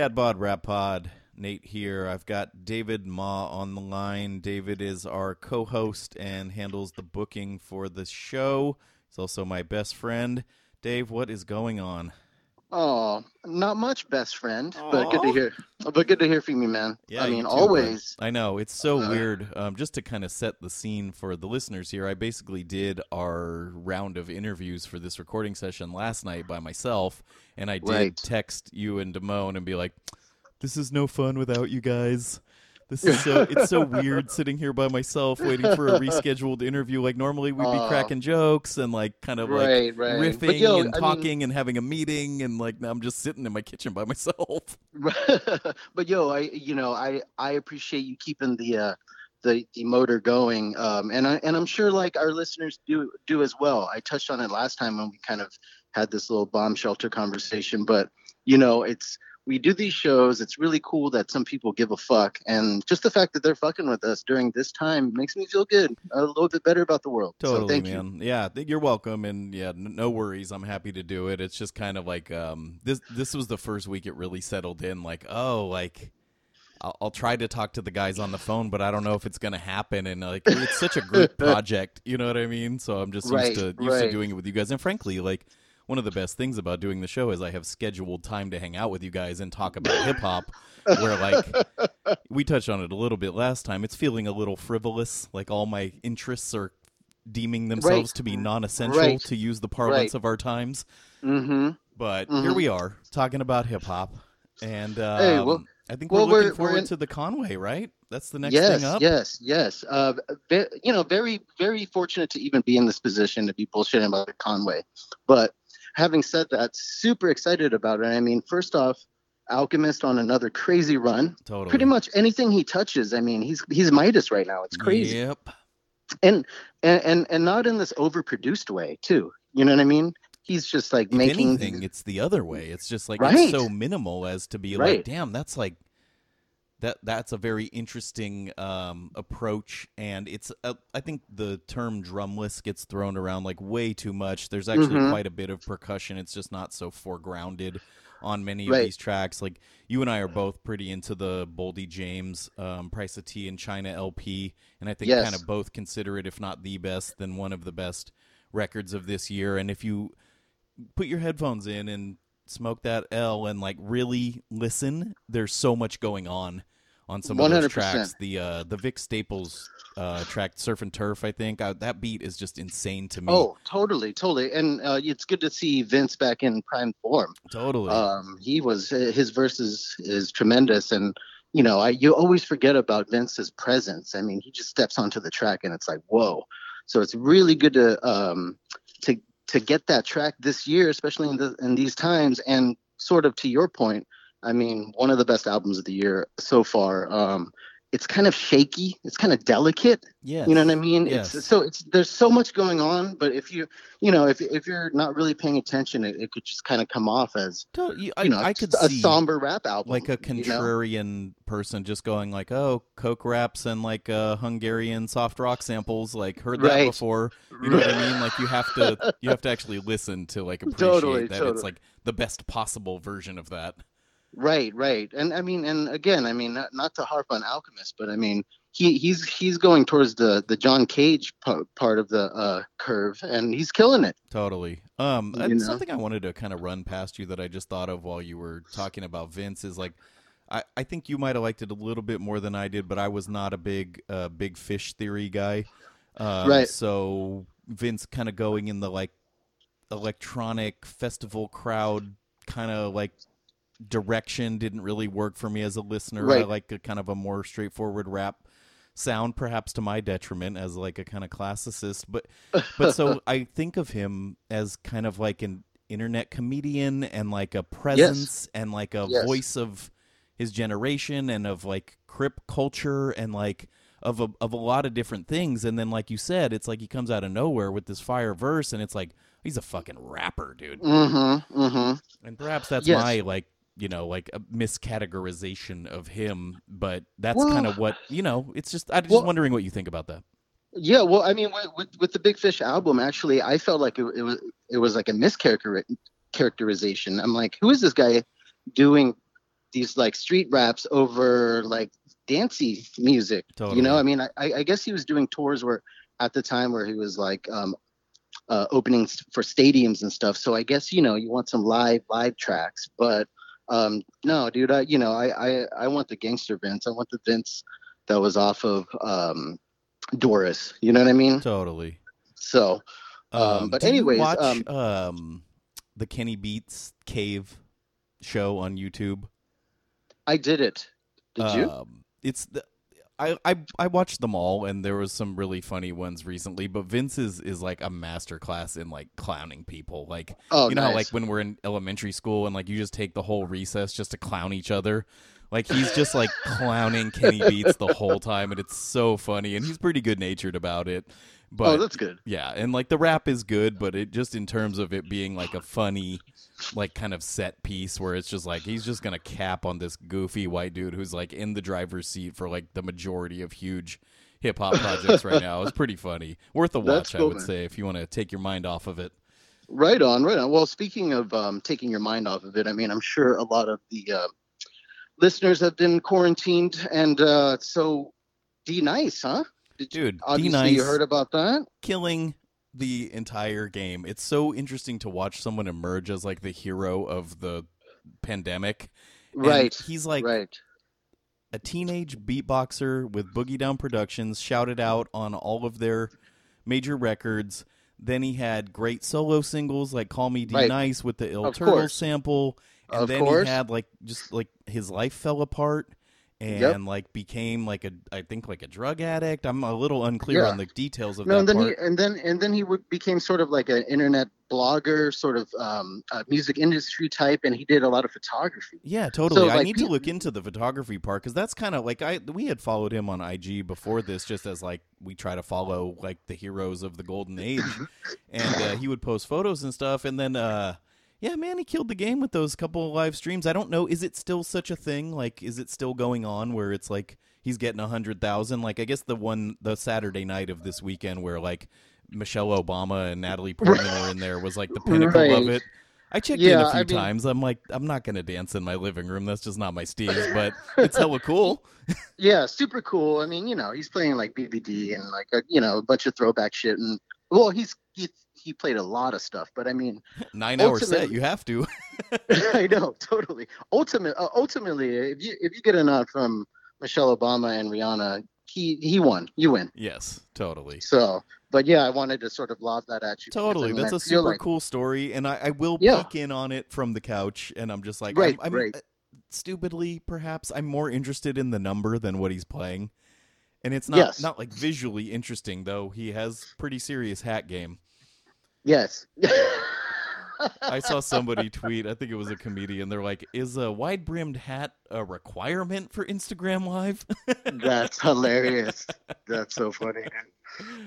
Dad Bod Rap Pod, Nate here. I've got David Ma on the line. David is our co host and handles the booking for the show. He's also my best friend. Dave, what is going on? Oh, not much, best friend, but good to hear. But good to hear from you, man. Yeah, I mean, too, always. I know it's so Uh, weird. Um, just to kind of set the scene for the listeners here, I basically did our round of interviews for this recording session last night by myself, and I did Right. text you and Damone and be like, "This is no fun without you guys." This is so it's so weird sitting here by myself waiting for a rescheduled interview. Like normally we'd be Aw. cracking jokes and like kind of like Right, right. riffing But, yo, and I mean- talking and having a meeting and like now I'm just sitting in my kitchen by myself. but yo, I you know I I appreciate you keeping the uh the, the motor going, um, and I and I'm sure like our listeners do do as well. I touched on it last time when we kind of had this little bomb shelter conversation, but you know it's we do these shows. It's really cool that some people give a fuck, and just the fact that they're fucking with us during this time makes me feel good, a little bit better about the world. Totally, so thank you. man. Yeah, th- you're welcome, and yeah, no worries. I'm happy to do it. It's just kind of like um, this. This was the first week it really settled in. Like, oh, like I'll, I'll try to talk to the guys on the phone, but I don't know if it's gonna happen. And like, it's such a group project. You know what I mean? So I'm just Right, used to used to doing it with you guys. And frankly, like. One of the best things about doing the show is I have scheduled time to hang out with you guys and talk about hip hop. Where like we touched on it a little bit last time. It's feeling a little frivolous. Like all my interests are deeming themselves to be non-essential Right. to use the parlance Right. of our times. Mm-hmm. But Mhm. here we are talking about hip hop, and um, Hey, well- I think we're looking we're- we're forward in- to the Conway. Right? That's the next yes, thing up. Yes, yes, uh, ve- you know, very, very fortunate to even be in this position to be bullshitting about the Conway. But having said that, super excited about it. I mean, first off, Alchemist on another crazy run. Totally. Pretty much anything he touches, I mean, he's he's Midas right now. It's crazy, Yep. and, and and and not in this overproduced way too. You know what I mean? He's just like If making anything, it's the other way. It's just like Right. it's so minimal as to be like, damn, that's like that. That's a very interesting um, approach, and it's. Uh, I think the term drumless gets thrown around like way too much. There's actually Mhm. quite a bit of percussion. It's just not so foregrounded on many of Right. these tracks. Like you and I are both pretty into the Boldy James, um, Price of Tea in China LP, and I think Yes. kind of both consider it, if not the best, then one of the best records of this year. And if you put your headphones in and smoke that L and like really listen, there's so much going on on some of those tracks. The uh, the Vince Staples uh, track "Surf and Turf," I think uh, that beat is just insane to me. Oh, totally, totally, and uh, it's good to see Vince back in prime form. totally. um, he was his verses is tremendous and you know I, you always forget about vince's presence i mean he just steps onto the track and it's like whoa so it's really good to um, to to get that track this year especially in, the, in these times and sort of to your point i mean one of the best albums of the year so far um, it's kind of shaky it's kind of delicate Yeah. you know what I mean? Yes. It's so it's there's so much going on, but if you you know if if you're not really paying attention, it, it could just kind of come off as To- you- I, you know I could a somber rap album, like a you know? contrarian person just going like, "Oh, coke raps and like uh, Hungarian soft rock samples." Like heard that Right. before. You know what I mean? Like you have to you have to actually listen to like appreciate Totally, that it's like the best possible version of that. Right, right, and I mean, and again, I mean, not, not to harp on Alchemist, but I mean, he he's he's going towards the the John Cage pa- part of the uh, curve, and he's killing it. Totally. Um, and something I wanted to kind of run past you that I just thought of while you were talking about Vince is like, I, I think you might have liked it a little bit more than I did, but I was not a big uh, big fish theory guy. Um, Right. So Vince kind of going in the like electronic festival crowd kind of like direction didn't really work for me as a listener. I like a kind of a more straightforward rap sound, perhaps to my detriment as like a kind of classicist. But but so I think of him as kind of like an internet comedian and like a presence and like a Yes. voice of his generation and of like crip culture and like of a of a lot of different things and then like you said it's like he comes out of nowhere with this fire verse and it's like he's a fucking rapper dude Mm-hmm. Mm-hmm. and perhaps that's Yes. my like you know like a miscategorization of him but that's Well- kind of what you know it's just i'm just Well- wondering what you think about that Yeah, well, I mean, with, with with the Big Fish album, actually, I felt like it, it was it was like a mischaracterization. I'm like, who is this guy doing these like street raps over like dancey music. Totally. You know, I mean, I, I guess he was doing tours where at the time where he was like um, uh, openings for stadiums and stuff. So I guess you know you want some live live tracks, but um, no, dude, I you know I, I I want the gangster Vince. I want the Vince that was off of um, Doris. You know what I mean? Totally. So, um, but do anyways, watch um, um, the Kenny Beats Cave show on YouTube. I did it. Did you? Um, it's the I, I I watched them all, and there was some really funny ones recently. But Vince is is like a master class in like clowning people. Like Oh, you know, how, like when we're in elementary school and like you just take the whole recess just to clown each other. Like he's just like clowning Kenny Beats the whole time, and it's so funny. And he's pretty good natured about it. But oh, that's good. yeah, and like the rap is good, but it just in terms of it being like a funny, like kind of set piece where it's just like he's just gonna cap on this goofy white dude who's like in the driver's seat for like the majority of huge hip hop projects right now. It's pretty funny, worth a watch, That's I would man. say, if you want to take your mind off of it. Right on, right on. Well, speaking of um, taking your mind off of it, I mean, I'm sure a lot of the uh, listeners have been quarantined, and uh, so D Nice, huh? Did Dude, D obviously Nice you heard about that? killing the entire game. It's so interesting to watch someone emerge as like the hero of the pandemic. And Right. he's like right. a teenage beatboxer with Boogie Down Productions, shouted out on all of their major records. Then he had great solo singles like "Call Me D Right. Nice" with the Ill Of Turtle course. sample, and Of then course. he had like just like his life fell apart and Yep. like became like a I think like a drug addict. I'm a little unclear Yeah. on the details of No, that and then part. he and then and then he would, became sort of like an internet blogger, sort of um, a music industry type, and he did a lot of photography. Yeah, totally. I like, need to look into the photography part because that's kind of like I we had followed him on IG before this, just as like we try to follow like the heroes of the golden age, and uh, he would post photos and stuff, and then uh, yeah, man, he killed the game with those couple of live streams. I don't know, is it still such a thing? Like, is it still going on where it's like he's getting a hundred thousand? Like, I guess the one the Saturday night of this weekend where like Michelle Obama and Natalie Portman were in there was like the pinnacle of it. I checked in a few I mean- times. I'm like, I'm not gonna dance in my living room. That's just not my steez. But it's hella cool. Yeah, super cool. I mean, you know, he's playing like BBD and like a, you know a bunch of throwback shit, and well, he's he he played a lot of stuff, but I mean, Nine hour set. You have to. I know totally. Ultimately, uh, ultimately, if you if you get a nod from Michelle Obama and Rihanna, he he won. You win. yes, totally. So, but yeah, I wanted to sort of lob that at you. I Totally. mean, That's I a super like- cool story, and I, I will Yeah. peek in on it from the couch, and I'm just like, Right, I'm, I'm right. uh, stupidly, perhaps, I'm more interested in the number than what he's playing, and it's not Yes. not like visually interesting though. He has pretty serious hat game. Yes. I saw somebody tweet, I think it was a comedian. They're like, "Is a wide brimmed hat a requirement for Instagram Live?" That's hilarious. That's so funny.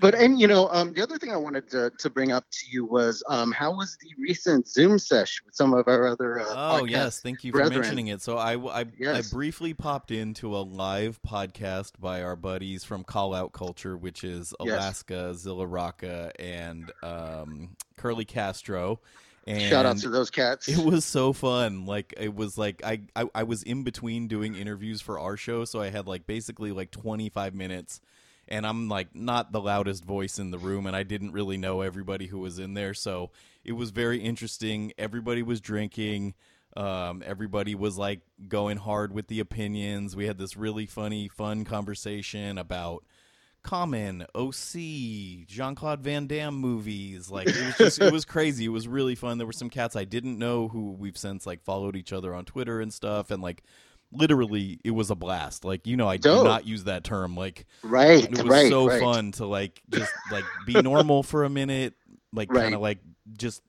But and you know, um, the other thing I wanted to, to bring up to you was um, how was the recent Zoom sesh with some of our other uh, Oh yes, thank you for brethren? mentioning it. So I, I, Yes. I briefly popped into a live podcast by our buddies from Call Out Culture, which is Yes. Alaska, Zilla Rocca, and um, Curly Castro. And Shout out to those cats. it was so fun. Like it was like I, I I was in between doing interviews for our show, so I had like basically like 25 minutes and I'm like not the loudest voice in the room and I didn't really know everybody who was in there, so it was very interesting. Everybody was drinking. Um, everybody was like going hard with the opinions. We had this really funny, fun conversation about Common, OC, Jean Claude Van Damme movies. Like it was just it was crazy. It was really fun. There were some cats I didn't know who we've since like followed each other on Twitter and stuff and like literally it was a blast. Like, you know, I do not use that term. Like right, it was right, so right. fun to like just like be normal for a minute, like kind of like just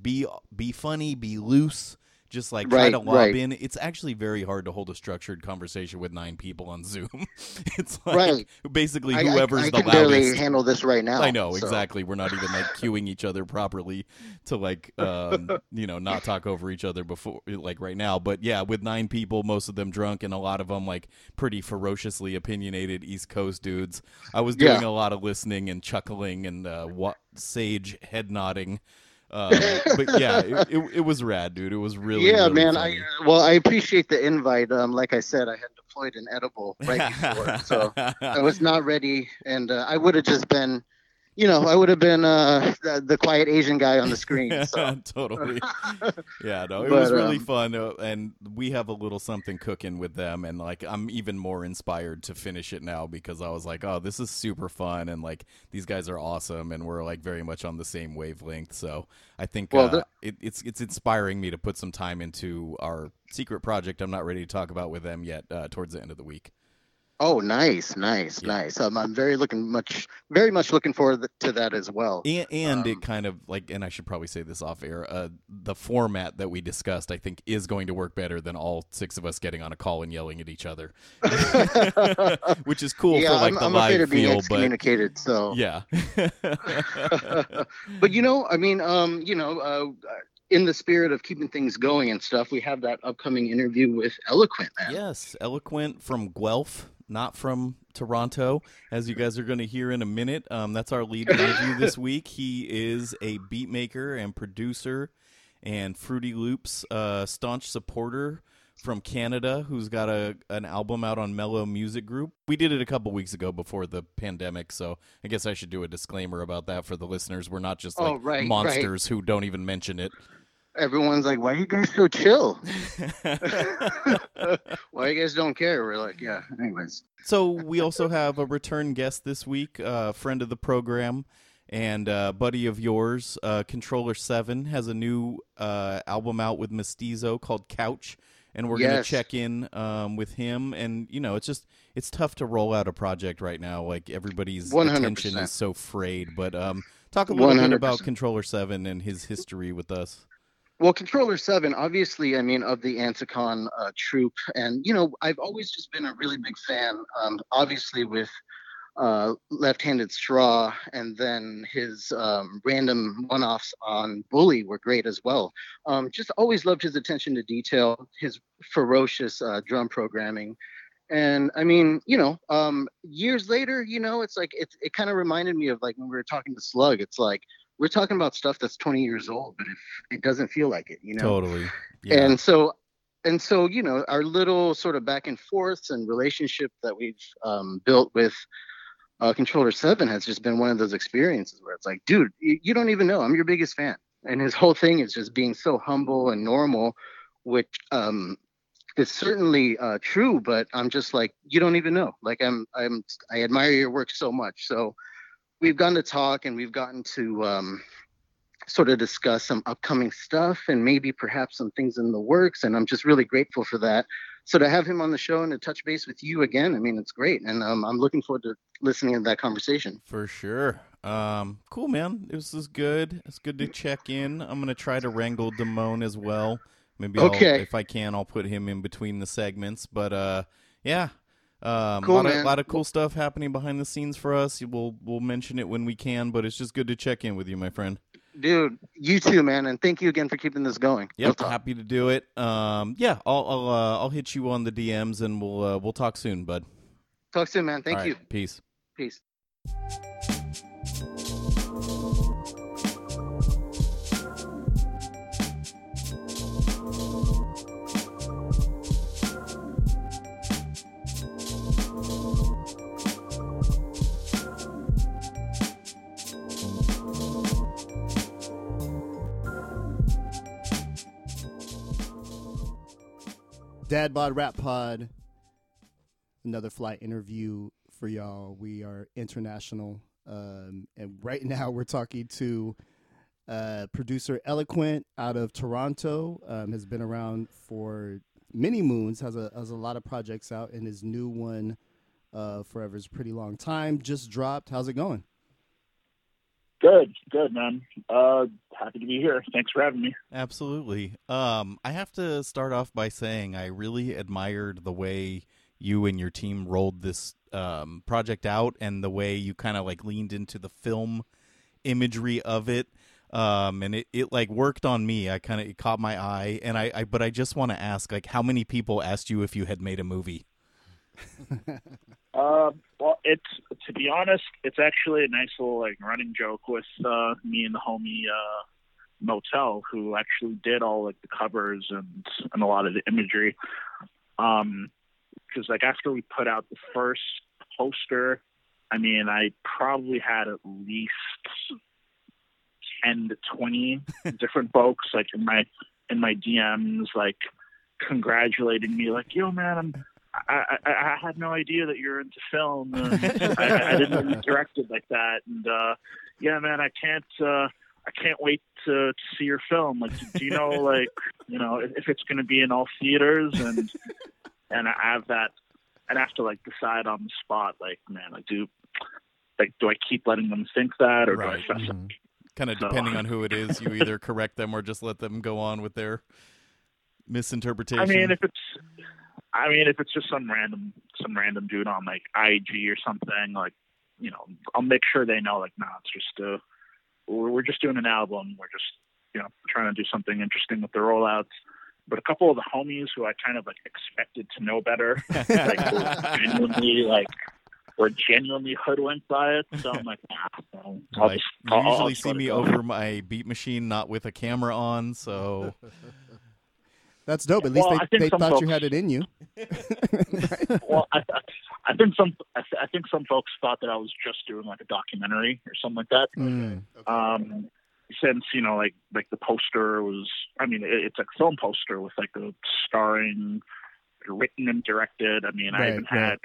be be funny, be loose, just like try to lob right. in. It's actually very hard to hold a structured conversation with nine people on Zoom. it's like Right. basically I, I- whoever's I, the can barely loudest. handle this right now. I know so- exactly. We're not even like cueing each other properly to like um, you know not talk over each other before like right now. But yeah, with nine people, most of them drunk, and a lot of them like pretty ferociously opinionated East Coast dudes. I was doing Yeah. a lot of listening and chuckling and uh, wa- sage head nodding. Uh, but yeah, it, it, it was rad, dude. It was really yeah, really man. funny. I well, I appreciate the invite. Um, like I said, I had deployed an edible right before, so I was not ready, and uh, I would have just been, you know, I would have been uh, the, the quiet Asian guy on the screen. So. totally. Yeah, no, it But, was really um, fun, uh, and we have a little something cooking with them, and like I'm even more inspired to finish it now because I was like, oh, this is super fun, and like these guys are awesome, and we're like very much on the same wavelength. So I think Well, uh, it, it's it's inspiring me to put some time into our secret project. I'm not ready to talk about with them yet. Uh, towards the end of the week. Oh, nice, nice, Yeah. nice. Um, I'm very looking much, very much looking forward to that as well. And, and Um, it kind of like, and I should probably say this off air. Uh, the format that we discussed, I think, is going to work better than all six of us getting on a call and yelling at each other, which is cool yeah, for like I'm, the I'm afraid live of being feel. But excommunicated. So, yeah, but you know, I mean, um, you know, uh, in the spirit of keeping things going and stuff, we have that upcoming interview with Eloquent, man. yes, eloquent from Guelph, not from Toronto, as you guys are going to hear in a minute. Um, that's our lead interview this week. He is a beat maker and producer, and Fruity Loops uh, staunch supporter from Canada who's got a an album out on Mello Music Group. We did it a couple weeks ago before the pandemic, so I guess I should do a disclaimer about that for the listeners. We're not just Oh, like right, right. monsters who don't even mention it. Everyone's like, "Why are you guys so chill? Why you guys don't care?" We're like, "Yeah." Anyways, So we also have a return guest this week, a friend of the program and uh, buddy of yours, uh, Controller Seven, has a new uh, album out with Mestizo called Couch, and we're gonna check in um, with him. And you know, it's just it's tough to roll out a project right now. Like everybody's 100%. attention is so frayed. But um, talk a little bit about Controller Seven and his history with us. Well, Controller Seven, obviously, I mean, of the Anticon uh, troop, and you know, I've always just been a really big fan. Um, obviously, with uh, Left-Handed Straw, and then his um, random one-offs on Bully were great as well. Um, just always loved his attention to detail, his ferocious uh, drum programming. And I mean, you know, um, years later, you know, it's like it, it kind of reminded me of like when we were talking to Slug. It's like we're talking about stuff that's 20 years old, but if it doesn't feel like it, you know. Totally. Yeah. And so, and so, you know, our little sort of back and forths and relationship that we've um, built with uh, Controller Seven has just been one of those experiences where it's like, dude, you, you don't even know I'm your biggest fan, and his whole thing is just being so humble and normal, which um, is certainly uh, true. But I'm just like, you don't even know. Like I'm, I'm, I admire your work so much. So we've gotten to talk and we've gotten to um, sort of discuss some upcoming stuff and maybe perhaps some things in the works. And I'm just really grateful for that. So to have him on the show and to touch base with you again, I mean, it's great. And um, I'm looking forward to listening to that conversation. For sure. Um, cool, man. This is good. It's good to check in. I'm gonna try to wrangle Damone as well. Maybe I'll, if I can, I'll put him in between the segments. But uh, yeah, um, Cool, lot of lot of cool stuff happening behind the scenes for us. We'll we'll mention it when we can, but it's just good to check in with you, my friend. Dude, you too, man. And thank you again for keeping this going. Yep, talk. happy to do it. Um, yeah, I'll I'll uh, I'll hit you on the DMs and we'll uh, we'll talk soon, bud. Talk soon, man. Thank All you. right, Peace. Peace. Dad Bod Rap Pod. Another flight interview for y'all. We are international. Um, and right now we're talking to uh, producer Eloquent out of Toronto. Um, has been around for many moons, has a, has a lot of projects out, and his new one, uh, Forever's a pretty long time, just dropped. How's it going? Good, good, man. Uh, happy to be here. Thanks for having me. Absolutely. Um, I have to start off by saying I really admired the way you and your team rolled this um, project out and the way you kind of like leaned into the film imagery of it. Um, and it, it like worked on me. I kind of it caught my eye, and I, I but I just want to ask, like, how many people asked you if you had made a movie? Uh, well, it's to be honest, it's actually a nice little like running joke with uh, me and the homie uh, Motel, who actually did all like the covers and and a lot of the imagery. Um, because like after we put out the first poster, I mean, I probably had at least ten to twenty different folks like in my in my DMs like congratulating me, like, "Yo, man, I'm." I, I, I had no idea that you're into film. I, I didn't know you directed like that. And uh, yeah, man, I can't. Uh, I can't wait to, to see your film. Like, do you know, like, you know, if, if it's going to be in all theaters and and I have that, and I have to like decide on the spot, like, man, I do, like, do I keep letting them think that, or Right. do I? Mhm. Kind of So- depending on who it is, you either correct them or just let them go on with their misinterpretation. I mean, if it's, I mean, if it's just some random, some random dude on like IG or something, like, you know, I'll make sure they know, like, nah, it's just, uh, we're, we're just doing an album. We're just, you know, trying to do something interesting with the rollouts. But a couple of the homies who I kind of like expected to know better, like, were genuinely like, were genuinely hoodwinked by it. So I'm like, nah, so I'll like, just, you I'll, I'll usually see me over my beat machine, not with a camera on. So That's dope. At least Well, they, they some thought you had it in you. well, I, I think some I, th- I think some folks thought that I was just doing like a documentary or something like that. Mm. Um, since you know, like like the poster was, I mean, it, it's like a film poster with like a starring, written and directed. I mean, I even right. had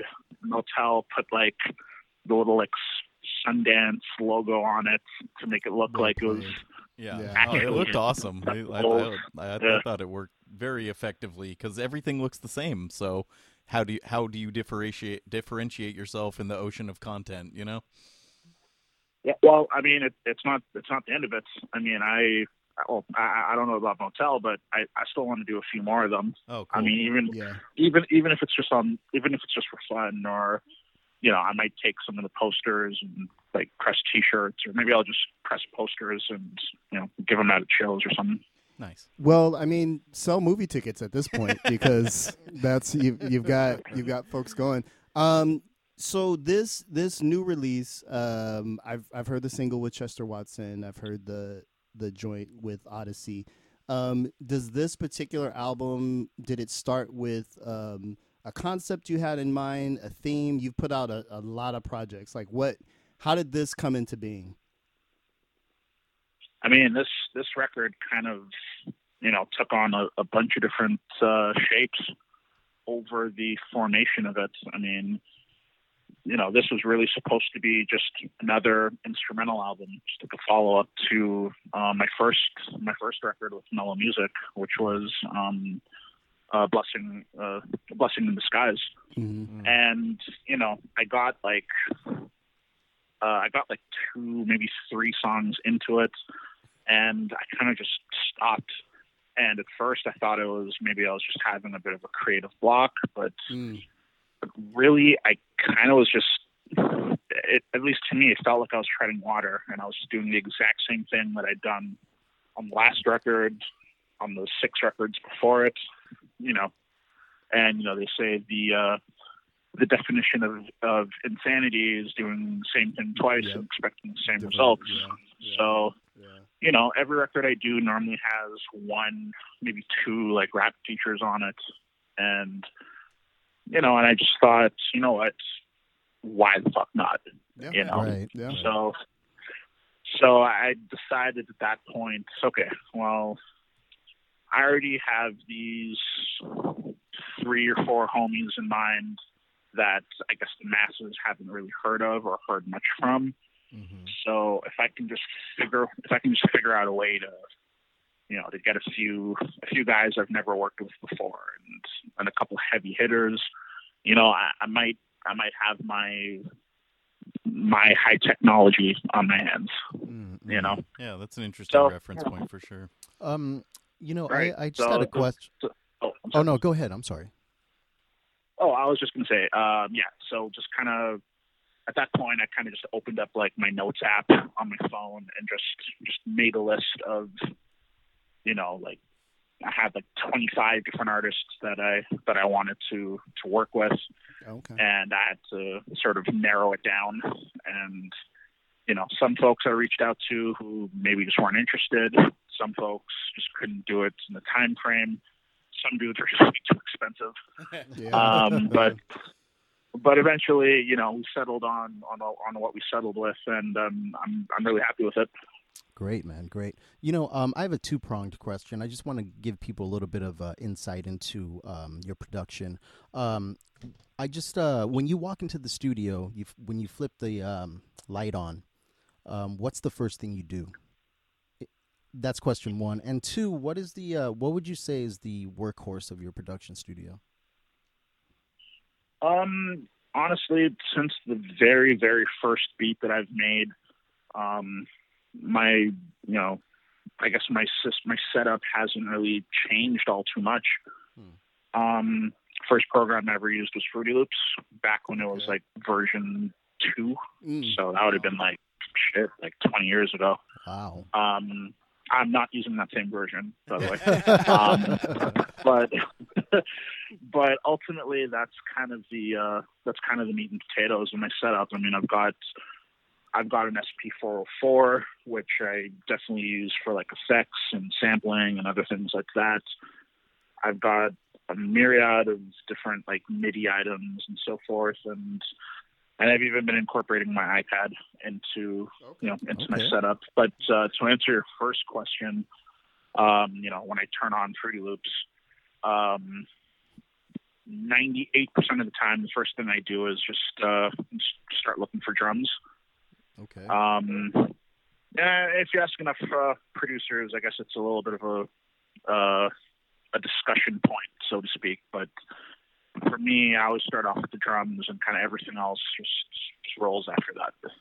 Motel put like the little like Sundance logo on it to make it look Well like it was. yeah, Yeah. Oh, it looked awesome. I, I, I, I, I Yeah. thought it worked very effectively because everything looks the same. So how do you how do you differentiate differentiate yourself in the ocean of content? You know. Yeah, well, I mean, it, it's not it's not the end of it. I mean, I well, I, I don't know about Motel, but I, I still want to do a few more of them. Oh, cool. I mean, even Yeah. even even if it's just on even if it's just for fun or you know i might take some of the posters and like press t-shirts or maybe i'll just press posters and you know give them out at shows or something nice. Well, I mean, sell movie tickets at this point because that's you've, you've got you've got folks going. Um, so this this new release, um, I've I've heard the single with Chester Watson. I've heard the the joint with Odyssey. Um, does this particular album did it start with um, a concept you had in mind, a theme? You've put out a, a lot of projects. Like what? How did this come into being? I mean this this record kind of you know took on a, a bunch of different uh shapes over the formation of it. I mean you know this was really supposed to be just another instrumental album just like a follow-up to uh, my first my first record with Mello Music which was um uh blessing uh blessing in disguise. Mm-hmm. and you know i got like uh i got like two maybe three songs into it and i kind of just stopped and at first i thought it was maybe i was just having a bit of a creative block but Mm. but really i kind of was just it, at least to me it felt like i was treading water and i was just doing the exact same thing that i'd done on the last record on the six records before it you know and you know they say the uh the definition of of insanity is doing the same thing twice Yeah. and expecting the same results yeah, yeah. so. You know every record i do normally has one maybe two like rap features on it and you know and i just thought you know what why the fuck not Yeah. you know Right. Yeah. so so i decided at that point okay well i already have these three or four homies in mind that i guess the masses haven't really heard of or heard much from Mhm. so if I can just figure, if I can just figure out a way to, you know, to get a few, a few guys I've never worked with before, and and a couple heavy hitters, you know, I, I might, I might have my, my Hi-Teknology on my hands, Mhm. you know. Yeah, that's an interesting So- reference point for sure. Um, you know, Right. I, I just So had a the- question. Oh, Oh no, go ahead. I'm sorry. Oh, I was just gonna say, um, yeah. So just kind of at that point, I kind of just opened up like my notes app on my phone and just just made a list of, you know, like I had like 25 different artists that I that I wanted to to work with, Okay. and I had to sort of narrow it down. And you know, some folks I reached out to who maybe just weren't interested. Some folks just couldn't do it in the time frame. Some dudes are just too expensive. Yeah. Um, but but eventually, you know, we settled on on on what we settled with, and um, I'm I'm really happy with it. Great, man. Great. You know, um, I have a two pronged question. I just want to give people a little bit of uh, insight into um, your production. Um, I just, uh, when you walk into the studio, you when you flip the um, light on, um, what's the first thing you do? That's question one. And two, what is the, uh, what would you say is the workhorse of your production studio? Um, honestly, since the very, very first beat that I've made, um, my, you know, I guess my my setup hasn't really changed all too much. Um, first program I ever used was Fruity Loops back when it was like version two, Mm. so that would have been like shit, like 20 years ago. Wow. Um, I'm not using that same version, by the way. um, but but ultimately that's kind of the uh, that's kind of the meat and potatoes of my setup. I mean, I've got I've got an SP404, which I definitely use for like effects and sampling and other things like that. I've got a myriad of different like MIDI items and so forth, and and I've even been incorporating my iPad into you know into my setup. But uh, to answer your first question, um, you know, when I turn on Fruity Loops, um, 98% of the time, the first thing I do is just uh, start looking for drums. Okay. Um, if you ask enough uh, producers, I guess it's a little bit of a uh, a discussion point, so to speak. But for me, I always start off with the drums, and kind of everything else just, just rolls after that.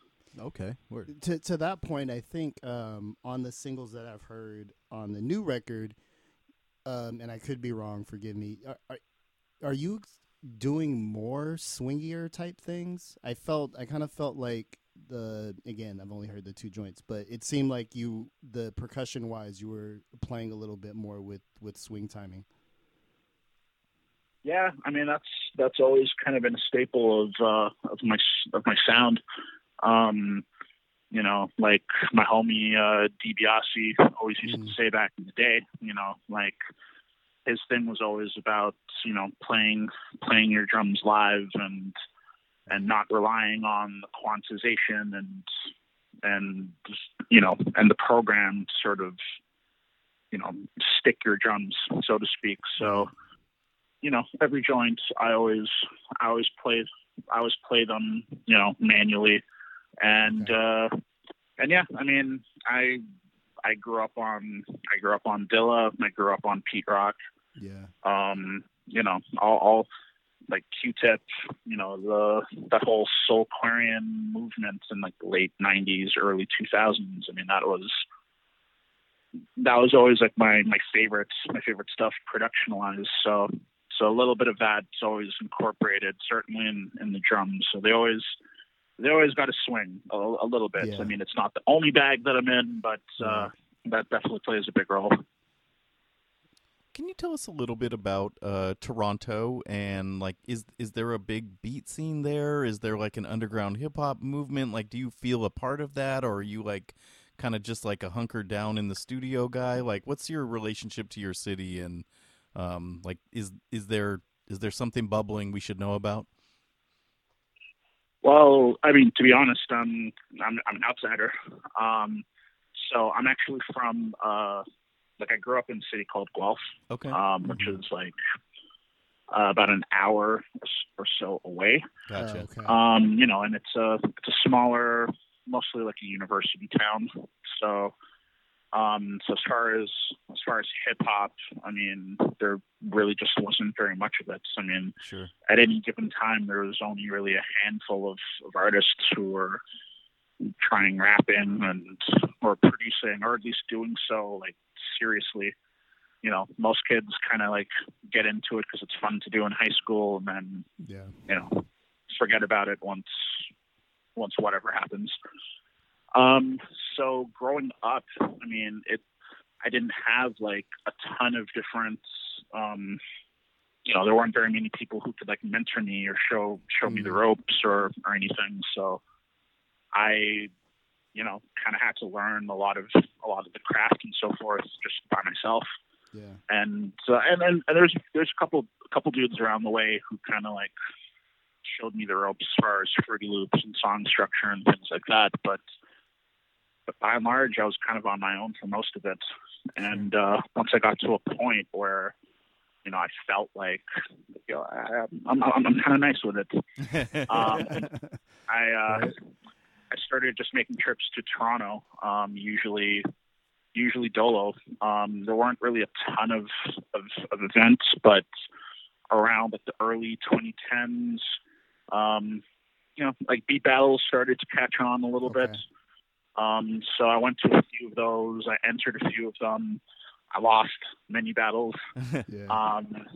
okay. Word. to to that point, I think um, on the singles that I've heard on the new record, um, and I could be wrong, forgive me. Are, are, are you doing more swingier type things? I felt I kind of felt like the again I've only heard the two joints, but it seemed like you the percussion wise you were playing a little bit more with with swing timing. Yeah, I mean that's that's always kind of been a staple of uh, of my of my sound. Um, you know, like my homie uh, DiBiase always used Mm. to say back in the day. You know, like his thing was always about you know playing playing your drums live and and not relying on the quantization and and just, you know and the program to sort of you know stick your drums so to speak. So you know every joint I always I always play I always play them you know manually and uh and yeah I mean I I grew up on I grew up on Dilla I grew up on Pete Rock Yeah. um, you know, all, all like Q-Tip, you know, the that whole Soulquarian movement in like the late '90s, early 2000s. I mean, that was that was always like my my favorite my favorite stuff production wise. So so a little bit of that's always incorporated, certainly in in the drums. So they always they always got to swing a, a little bit. Yeah. I mean, it's not the only bag that I'm in, but uh, that definitely plays a big role. Can you tell us a little bit about uh, Toronto and like is is there a big beat scene there? Is there like an underground hip hop movement? Like, do you feel a part of that, or are you like kind of just like a hunker down in the studio guy? Like, what's your relationship to your city and um, like is is there is there something bubbling we should know about? Well, I mean, to be honest, I'm I'm, I'm an outsider. Um, so I'm actually from uh, like I grew up in a city called Guelph, Okay, um, which is like uh, about an hour or so away. gotcha. Oh, okay. Um, you know, and it's a it's a smaller, mostly like a university town. So, um, so as far as as far as hip hop, I mean, there really just wasn't very much of it. I mean, Sure. at any given time, there was only really a handful of, of artists who were trying rapping and or producing, or at least doing so like seriously. You know, most kids kind of like get into it because it's fun to do in high school, and then yeah. you know forget about it once once whatever happens. Um, so growing up, I mean, it I didn't have like a ton of different um you know, there weren't very many people who could like mentor me or show show me the Mm. ropes or or anything. So I you know, kind of had to learn a lot of a lot of the craft and so forth just by myself. Yeah. And uh, and, and and there's there's a couple a couple dudes around the way who kind of like showed me the ropes as far as Fruity Loops and song structure and things like that. But but by and large, I was kind of on my own for most of it. And uh, once I got to a point where you know I felt like you know, I, I'm I'm, I'm kind of nice with it. Um, I uh, I started just making trips to Toronto, um, usually usually dolo. Um, there weren't really a ton of, of of events, but around like the early 2010s, um, you know, like beat battles started to catch on a little Okay. bit. Um, so I went to a few of those. I entered a few of them. I lost many battles. yeah. Um,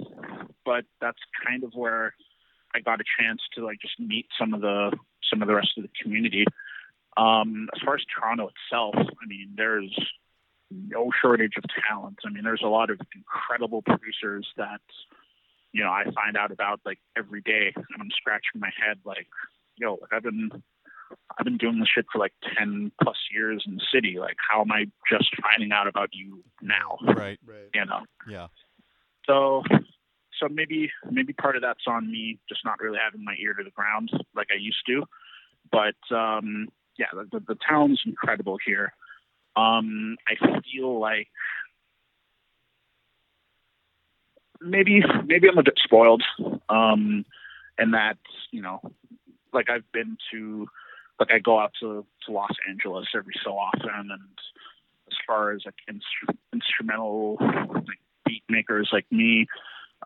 but that's kind of where I got a chance to like just meet some of the some of the rest of the community. Um, as far as Toronto itself, I mean, there's no shortage of talent. I mean, there's a lot of incredible producers that you know I find out about like every day, and I'm scratching my head like, yo, like I've been I've been doing this shit for like ten plus years in the city. Like, how am I just finding out about you now? right. right. You know. Yeah. So, so maybe maybe part of that's on me, just not really having my ear to the ground like I used to. But um, yeah, the, the, the town's incredible here. Um, I feel like maybe maybe I'm a bit spoiled, um, and that you know, like I've been to, like I go out to to Los Angeles every so often, and as far as like instru- instrumental like beat makers like me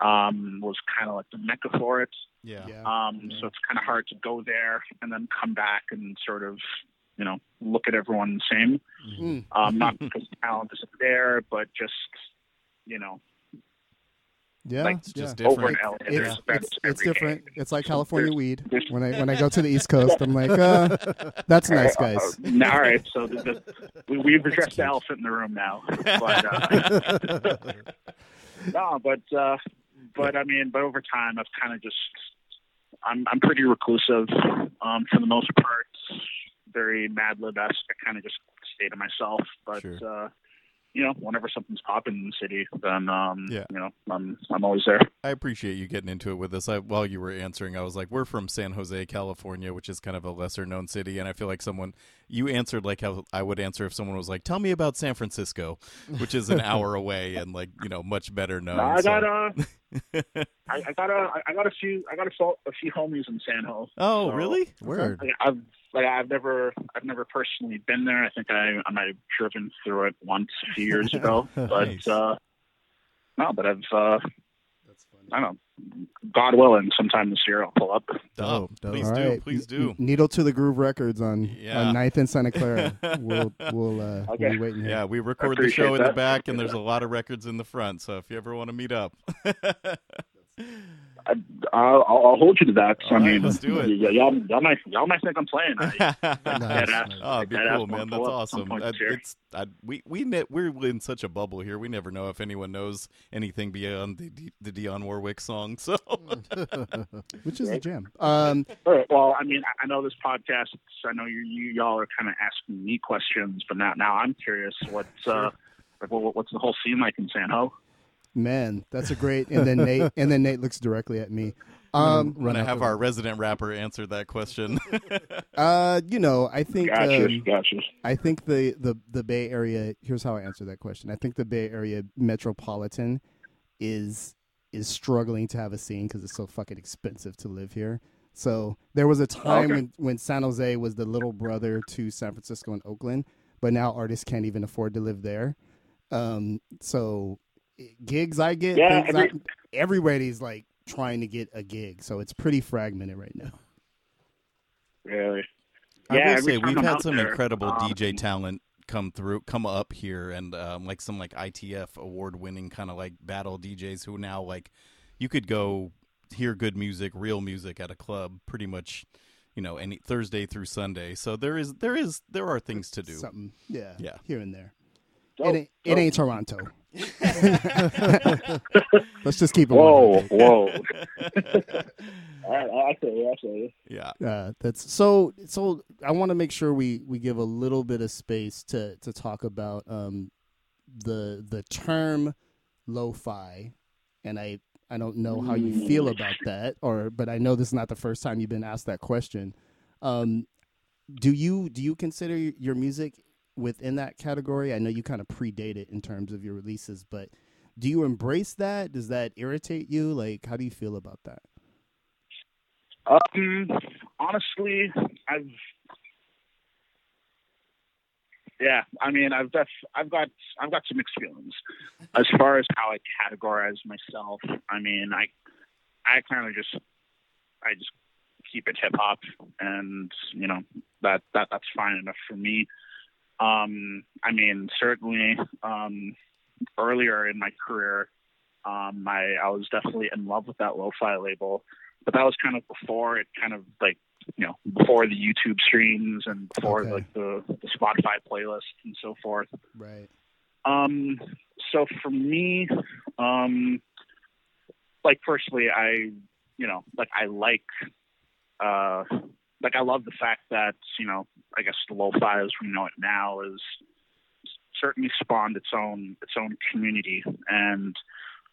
um, was kind of like the mecca for it. Yeah. Yeah. Um, So it's kind of hard to go there and then come back and sort of, you know, look at everyone the same. Mm. Um, not because talent isn't there, but just, you know, Yeah. like, It's yeah. just over different. in LA, It's, there's it's, it's every day. different. It's like California There's- weed. there's- When I when I go to the East Coast, I'm like, uh, that's nice, guys. Uh, all right, so the, the, we, we've addressed the elephant in the room now. But, uh, no, but uh, but I mean, but over time, I've kind of just I'm I'm pretty reclusive um, for the most part. Very Madlib esque. I kind of just stay to myself. But Sure. Uh, you know, whenever something's popping in the city, then um, Yeah. you know, I'm I'm always there. I appreciate you getting into it with us. I, while you were answering, I was like, "We're from San Jose, California, which is kind of a lesser known city." And I feel like someone you answered like how I would answer if someone was like, "Tell me about San Francisco," which is an hour away and like you know much better known. I so- got uh, I, I got a I got a few I got a, a few homies in San Jose. oh, so- really? Word. Like, I've like I've never I've never personally been there. I think I I might have driven through it once a few years ago, but Nice. uh, no, but I've uh, That's funny. I don't know. God willing, sometime this year I'll pull up. Dope. dope. Please All do. right. Please N- do. Needle to the Groove Records on Yeah. on 9th and Santa Clara. we'll we'll uh, we'll be waiting here. Yeah, we record the appreciate show in the back, and Appreciate there's a lot of records in the front. So if you ever want to meet up, I, I'll, I'll hold you to that. All I right, mean, let's do it. y- y'all, y'all might y'all might think I'm playing. I, Nice, dead nice. ass. Oh, it'd be Dead ass cool, man. That's pull up at some awesome. point Uh, it's I, we we ne- we're in such a bubble here. We never know if anyone knows anything beyond the the Dionne Warwick song. So Which is a jam. Um, All right, well, I mean, I- I know this podcast. I know you, you y'all are kind of asking me questions, but now now I'm curious. What's uh, like, what, what's the whole scene like in San Ho? Man, that's a great. And then Nate and then Nate looks directly at me. Um, we're gonna have our resident rapper answer that question. uh, you know, I think Gotcha, um, gotcha. I think the, the the Bay Area. Here's how I answer that question. I think the Bay Area metropolitan is is struggling to have a scene because it's so fucking expensive to live here. So there was a time Okay. when when San Jose was the little brother to San Francisco and Oakland, but now artists can't even afford to live there. Um, so gigs I get, Yeah, every- I, everybody's like trying to get a gig, so it's pretty fragmented right now. Really? I Yeah, will say we've I'm had some there, incredible um, DJ talent come through, come up here, and um, like some like ITF award winning kind of like battle DJs who now like you could go hear good music, real music at a club, pretty much, you know, any Thursday through Sunday. So there is there is there are things to do. Something, yeah, Yeah. here and there. it, ain't, it ain't Toronto. Let's just keep it. Whoa, 100. whoa. I, I feel you, I feel you. Yeah. Uh, that's so. So I want to make sure we we give a little bit of space to to talk about um the the term lo-fi, and I I don't know how you feel about that, or but I know this is not the first time you've been asked that question. Um, do you do you consider your music within that category? I know you kind of predate it in terms of your releases, but do you embrace that? Does that irritate you? Like, how do you feel about that? Um, honestly, I've yeah, I mean, I've def- I've got I've got some mixed feelings as far as how I categorize myself. I mean, I I kind of just I just keep it hip hop, and you know that that that's fine enough for me. Um, I mean, certainly um, earlier in my career, um, I I was definitely in love with that lo-fi label but that was kind of before it kind of like you know before the YouTube streams and before Okay. like the, the Spotify playlist and so forth. Right. Um, so for me, um, like personally, I you know like I like uh like I love the fact that you know I guess the lo-fi as we know it now is certainly spawned its own its own community and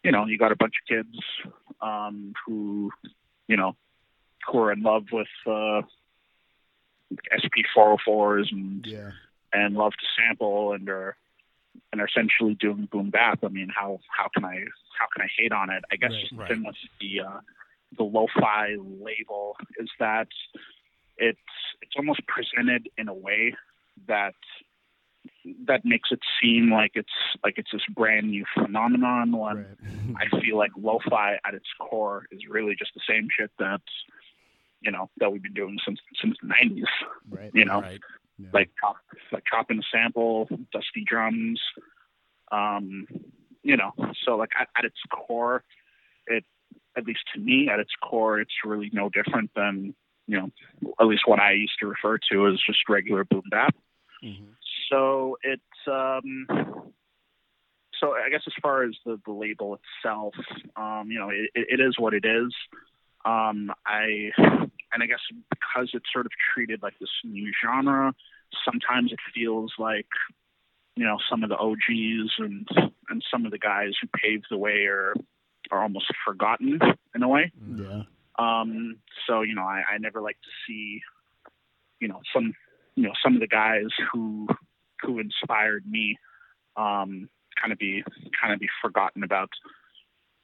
you know you got a bunch of kids um who you know who are in love with uh SP 404s and Yeah. and love to sample and are and are essentially doing boom bap. I mean, how how can I how can I hate on it? I guess Right, just the thing with the uh, the lo-fi label is that it's it's almost presented in a way that that makes it seem like it's like it's this brand new phenomenon when Right. I feel like lo-fi at its core is really just the same shit that you know that we've been doing since since the 90s. right. You know, Right. Yeah. like chop, like chopping a sample, dusty drums. Um, you know, so like at, at its core, it at least to me, at its core, it's really no different than you know, at least what I used to refer to as just regular boom bap. Mhm. So it's um, so I guess as far as the, the label itself, um, you know, it, it is what it is. Um, I and I guess because it's sort of treated like this new genre, sometimes it feels like you know some of the OGs and and some of the guys who paved the way are are almost forgotten in a way. Yeah. Um, so you know, I, I never like to see, you know, some, you know, some of the guys who who inspired me, um, kind of be kind of be forgotten about.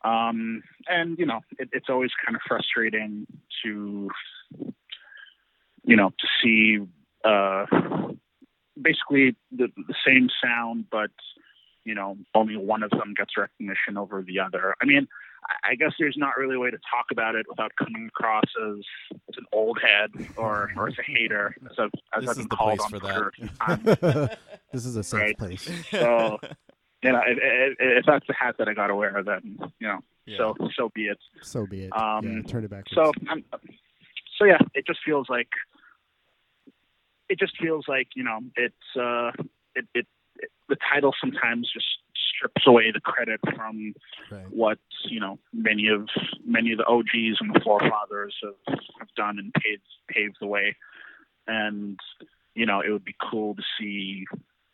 Um, and you know, it, it's always kind of frustrating to, you know, to see uh, basically the the same sound, but you know, only one of them gets recognition over the other. I mean, I- guess there's not really a way to talk about it without coming across as, as an old head or, or as a hater, as I've, as This I've is been the called place on for that. Twitter this is a safe Right. place. So, you know, if, if, if that's the hat that I got to wear, then you know, Yeah. so so be it. So be it. Um, yeah, turn it back. So, I'm, so yeah, it just feels like it just feels like you know, it's uh, it, it, it the title sometimes just strips away the credit from Right. what you know many of many of the OGs and the forefathers have, have done and paved paved the way. And you know, it would be cool to see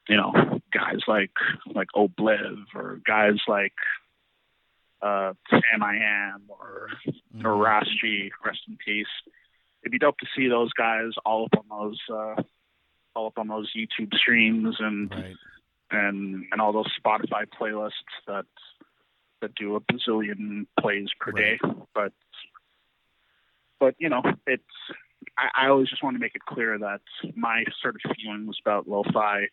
you know guys like like Obliv or guys like uh, Sam I Am or Mhm. or rest in peace. It'd be dope to see those guys all up on those uh, all up on those YouTube streams and Right. And and all those Spotify playlists that that do a bazillion plays per day. But but you know, it's I, I always just want to make it clear that my sort of feelings about lo-fi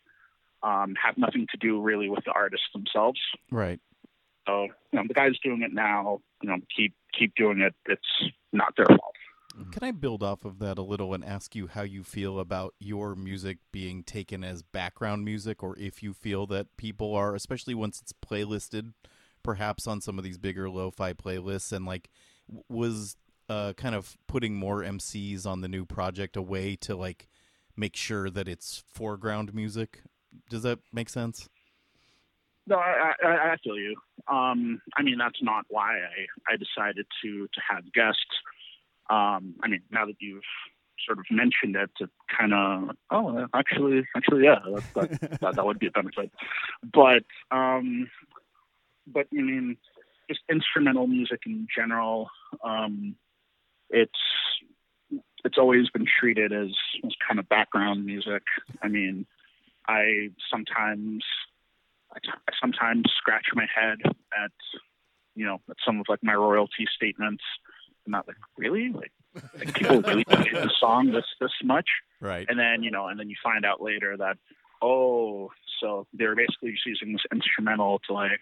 um, have nothing to do really with the artists themselves. Right. So you know, the guys doing it now, you know, keep keep doing it. It's not their fault. Can I build off of that a little and ask you how you feel about your music being taken as background music, or if you feel that people are, especially once it's playlisted, perhaps on some of these bigger lo-fi playlists, and like was uh, kind of putting more MCs on the new project a way to like make sure that it's foreground music? Does that make sense? no, I, I, I feel you. Um, I mean, that's not why I, I decided to to have guests. Um, I mean, now that you've sort of mentioned it, to kind of, oh, actually, actually, yeah, that, that, that, that would be a benefit. But, um, but I mean, just instrumental music in general, um, it's it's always been treated as, as kind of background music. I mean, I sometimes I, t- I sometimes scratch my head at you know at some of like my royalty statements. Not like really like, like people really like the song this this much, Right. and then you know, and then you find out later that oh, so they're basically just using this instrumental to like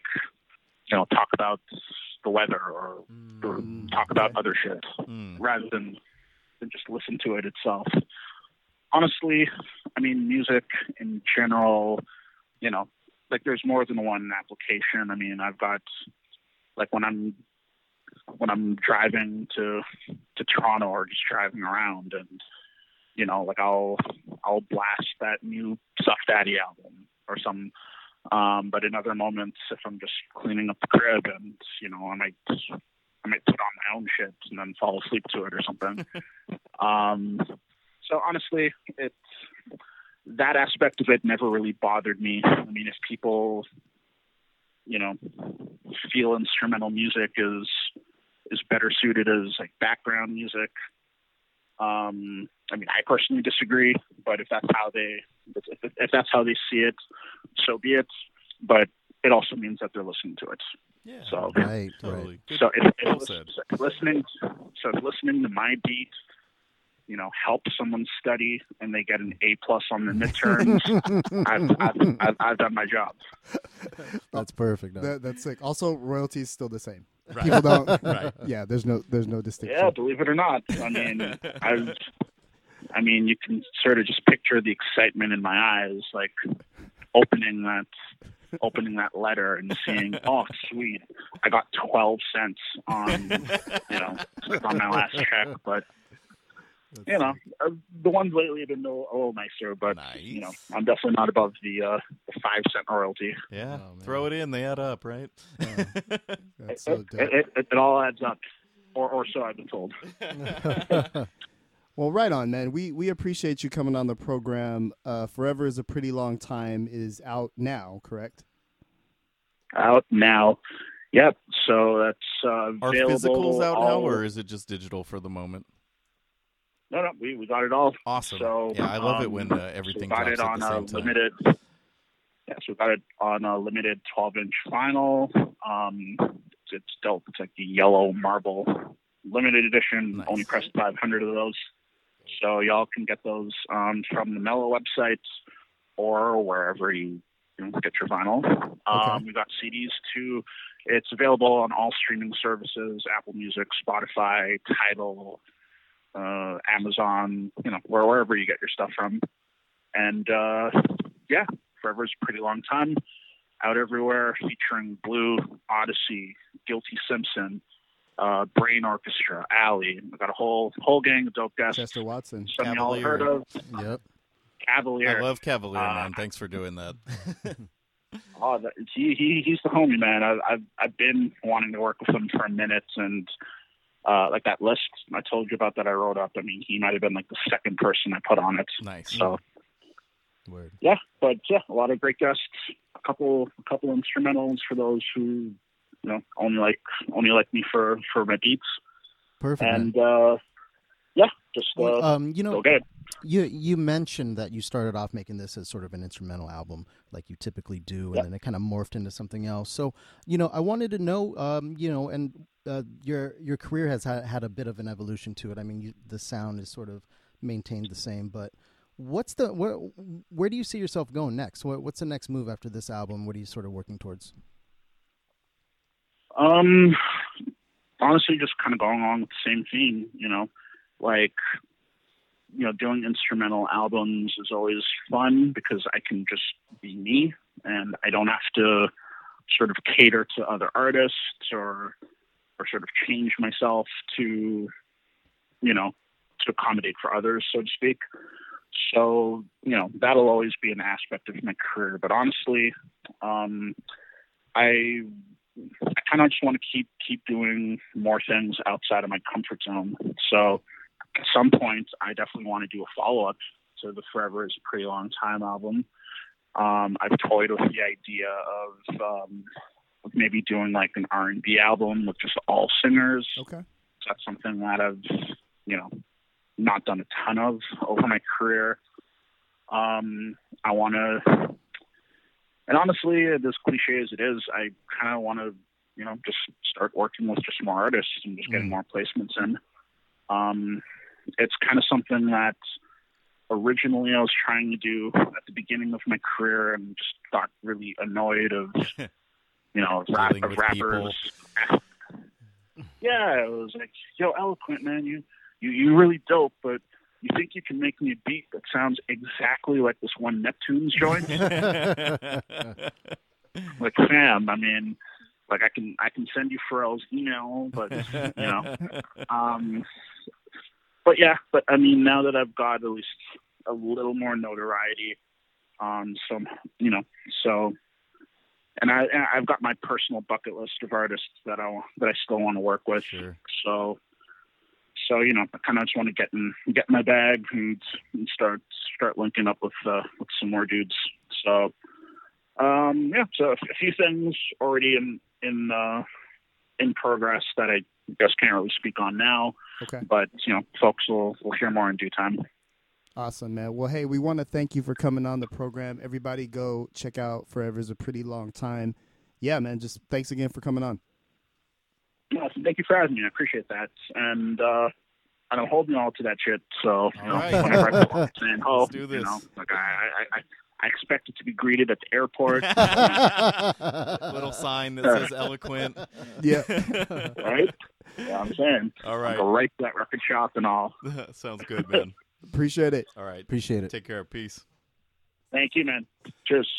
you know talk about the weather or, or Mm, talk about okay. other shit Mm. rather than than just listen to it itself. Honestly, I mean, music in general, you know, like there's more than one application. I mean, I've got like when I'm when I'm driving to to Toronto or just driving around, and you know, like I'll I'll blast that new Suff Daddy album or some. Um, but in other moments, if I'm just cleaning up the crib and you know, I might I might put on my own shit and then fall asleep to it or something. um, so honestly, it that aspect of it never really bothered me. I mean, if people, you know, feel instrumental music is is better suited as like background music, um, I mean, I personally disagree. But if that's how they if, if that's how they see it, so be it. But it also means that they're listening to it. Yeah. So Right, right. Totally. Good. so if, if, said. if listening, so if listening to my beat, you know, help someone study and they get an A plus on the midterms, I've, I've, I've, I've done my job. That's perfect. Doug. That, that's sick. Also, royalties still the same. Right. People don't. Right. Yeah, there's no there's no distinction. Yeah, believe it or not. I mean, I've, I mean, you can sort of just picture the excitement in my eyes, like opening that, opening that letter and seeing, oh, sweet, I got twelve cents on, you know, on my last check, but. You know, uh, the ones lately have been a little, a little nicer, but you know, I'm definitely not above the uh, the five cent royalty. Yeah. Oh. Throw it in. They add up, right? That's so It, it, it, it all adds up, or or so I've been told. Well, right on, man. We we appreciate you coming on the program. Uh, Forever is a pretty long time is out now, correct? Out now, yep. So that's uh, Are physicals out now, or is it just digital for the moment? No, no, we, we got it all. Awesome. So yeah, I love it um, when uh, everything we got it on the a same time. limited. Yeah, so we got it on a limited 12 inch vinyl. Um, it's, it's dope. It's like the yellow marble limited edition. Nice. Only pressed 500 of those. So y'all can get those um, from the Mello website or wherever you, you know, get your vinyl. Um, we got CDs too. It's available on all streaming services: Apple Music, Spotify, Tidal, uh, Amazon. You know, wherever you get your stuff from. And uh, yeah, Forever's a pretty long time. Out everywhere, featuring Blu, Oddisee, Guilty Simpson, uh, Brain Orchestra, Alley. We got a whole whole gang of dope guests. Chester Watson. Some y'all heard of Yep. Cavalier. I love Cavalier, Uh, man. Thanks for doing that. Oh, that, he, he he's the homie, man. I, I've I've been wanting to work with him for a minute, and uh, like that list I told you about that I wrote up. I mean, he might have been like the second person I put on it. nice. So Word. yeah, but yeah, a lot of great guests. A couple a couple instrumentals for those who you know only like only like me for for my beats, Perfect. and uh, yeah, just uh, Well, um, you know. You you mentioned that you started off making this as sort of an instrumental album, like you typically do, and Yeah. then it kind of morphed into something else. So, you know, I wanted to know, um, you know, and uh, your your career has had, had a bit of an evolution to it. I mean, you, the sound is sort of maintained the same, but what's the where where do you see yourself going next? What, what's the next move after this album? What are you sort of working towards? Um, honestly, just kind of going along with the same theme, you know, like, you know, doing instrumental albums is always fun because I can just be me and I don't have to sort of cater to other artists or, or sort of change myself to, you know, to accommodate for others, so to speak. So, you know, that'll always be an aspect of my career. But honestly, um, I I kind of just want to keep keep doing more things outside of my comfort zone. So at some point, I definitely want to do a follow up to the Forever is a Pretty Long Time album. Um, I've toyed with the idea of, um, of maybe doing like an R and B album with just all singers. Okay. That's something that I've you know not done a ton of over my career. Um, I want to and honestly, as cliche as it is, I kind of want to, you know, just start working with just more artists and just getting more placements in. Um, it's kind of something that originally I was trying to do at the beginning of my career and just got really annoyed of, you know, rap, of rappers. yeah, it was like, yo, eloquent man, you you you really dope, but you think you can make me a beat that sounds exactly like this one Neptune's joint? like fam, I mean, like I can I can send you Pharrell's email, but you know, um, but yeah, but I mean, now that I've got at least a little more notoriety, um, some you know, so. And I, and I've got my personal bucket list of artists that I that I still want to work with. Sure. So, so you know, I kind of just want to get in get in my bag and, and start start linking up with uh, with some more dudes. So, um, yeah, so a, a few things already in in uh, in progress that I guess can't really speak on now, Okay. but you know, folks will will hear more in due time. Awesome, man. Well, hey, we want to thank you for coming on the program. Everybody go check out Forever's a Pretty Long Time. Yeah, man, just thanks again for coming on. Awesome. thank you for having me. I appreciate that, and uh, and I'm holding all to that shit. So you know, All right. whenever I pull saying, "Oh, Let's do you this. know, like I, I, I, I expect it to be greeted at the airport, Little sign that says eloquent. Yeah. right? Yeah, I'm saying. All right. I'll right. go right to that record shop and all. Sounds good, man. Appreciate it. All right. Appreciate it. Take care. Peace. Thank you, man. Cheers.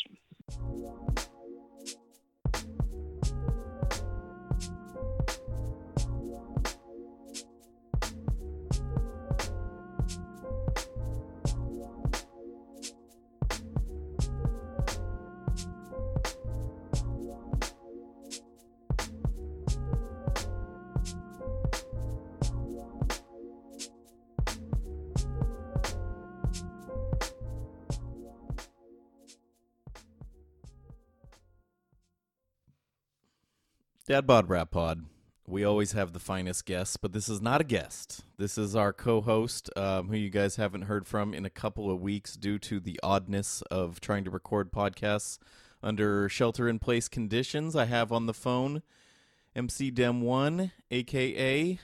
Dad Bod Rap Pod. We always have the finest guests, but this is not a guest. This is our co-host, um, who you guys haven't heard from in a couple of weeks due to the oddness of trying to record podcasts under shelter-in-place conditions. I have on the phone MC Dem One, aka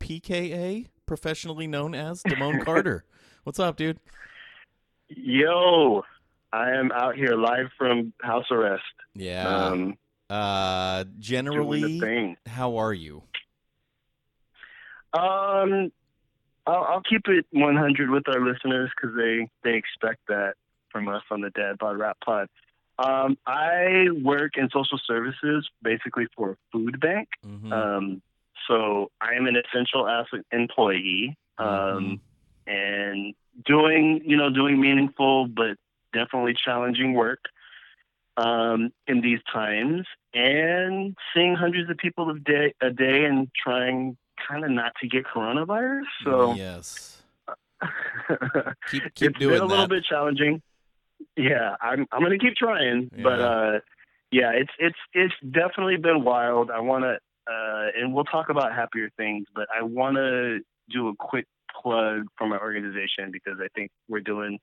PKA, professionally known as Damone Carter. What's up, dude? Yo, I am out here live from house arrest. Yeah. Um, uh, generally, how are you? Um, I'll, I'll keep it 100 with our listeners because they they expect that from us on the Dad Pod Rap Pod. Um, I work in social services, basically for a food bank. Mhm. Um, so I am an essential asset employee. Um, and doing you know doing meaningful but definitely challenging work um, in these times and seeing hundreds of people a day a day and trying kind of not to get coronavirus so yes, keep keep it's doing been a little that. bit challenging yeah i'm i'm to keep trying but Yeah. uh yeah it's it's it's definitely been wild i want to uh and we'll talk about happier things but i want to do a quick plug for my organization because i think we're doing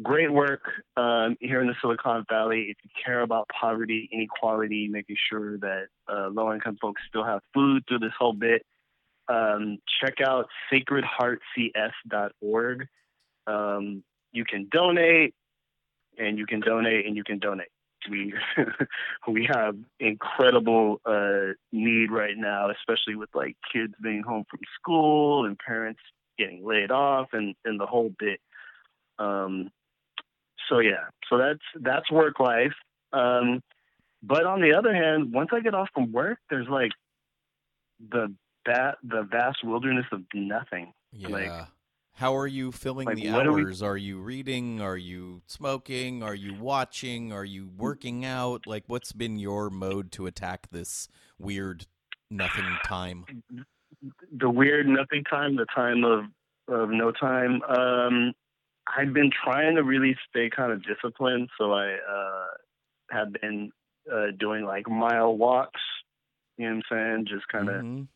great work um, here in the Silicon Valley. If you care about poverty, inequality, making sure that uh, low income folks still have food through this whole bit, um, check out sacredheartcs.org. Um, you can donate, and you can donate, and you can donate. We we have incredible uh, need right now, especially with like kids being home from school and parents getting laid off, and and the whole bit. Um, so yeah, so that's that's work life. Um, but on the other hand, once I get off from work, there's like the that the vast wilderness of nothing. Yeah, like, How are you filling Like, the what are we- hours? Are you reading? Are you smoking? Are you watching? Are you working out? Like, what's been your mode to attack this weird nothing time? the weird nothing time, the time of of no time. Um, I've been trying to really stay kind of disciplined, so I uh, have been uh, doing like mile walks. You know what I'm saying? Just kind of Mhm.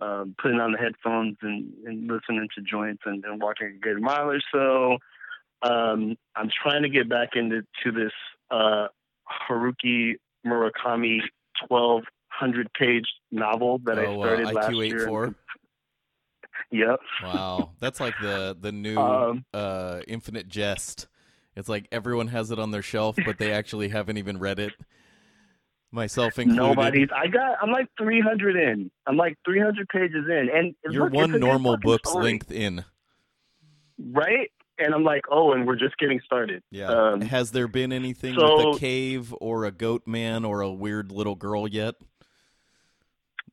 um, putting on the headphones and, and listening to joints and, and walking a good mile or so. Um, I'm trying to get back into to this uh, Haruki Murakami 1,200 page novel that I Oh, uh, started last year. 1Q84. Yep. Wow, that's like the the new Um, uh, Infinite Jest. It's like everyone has it on their shelf, but they actually haven't even read it. Myself included. Nobody's. I got. I'm like 300 in. I'm like 300 pages in, and You're look, one normal book's story, length in. right? And I'm like, oh, and we're just getting started. Yeah. Um, Has there been anything with a cave or a goat man or a weird little girl yet?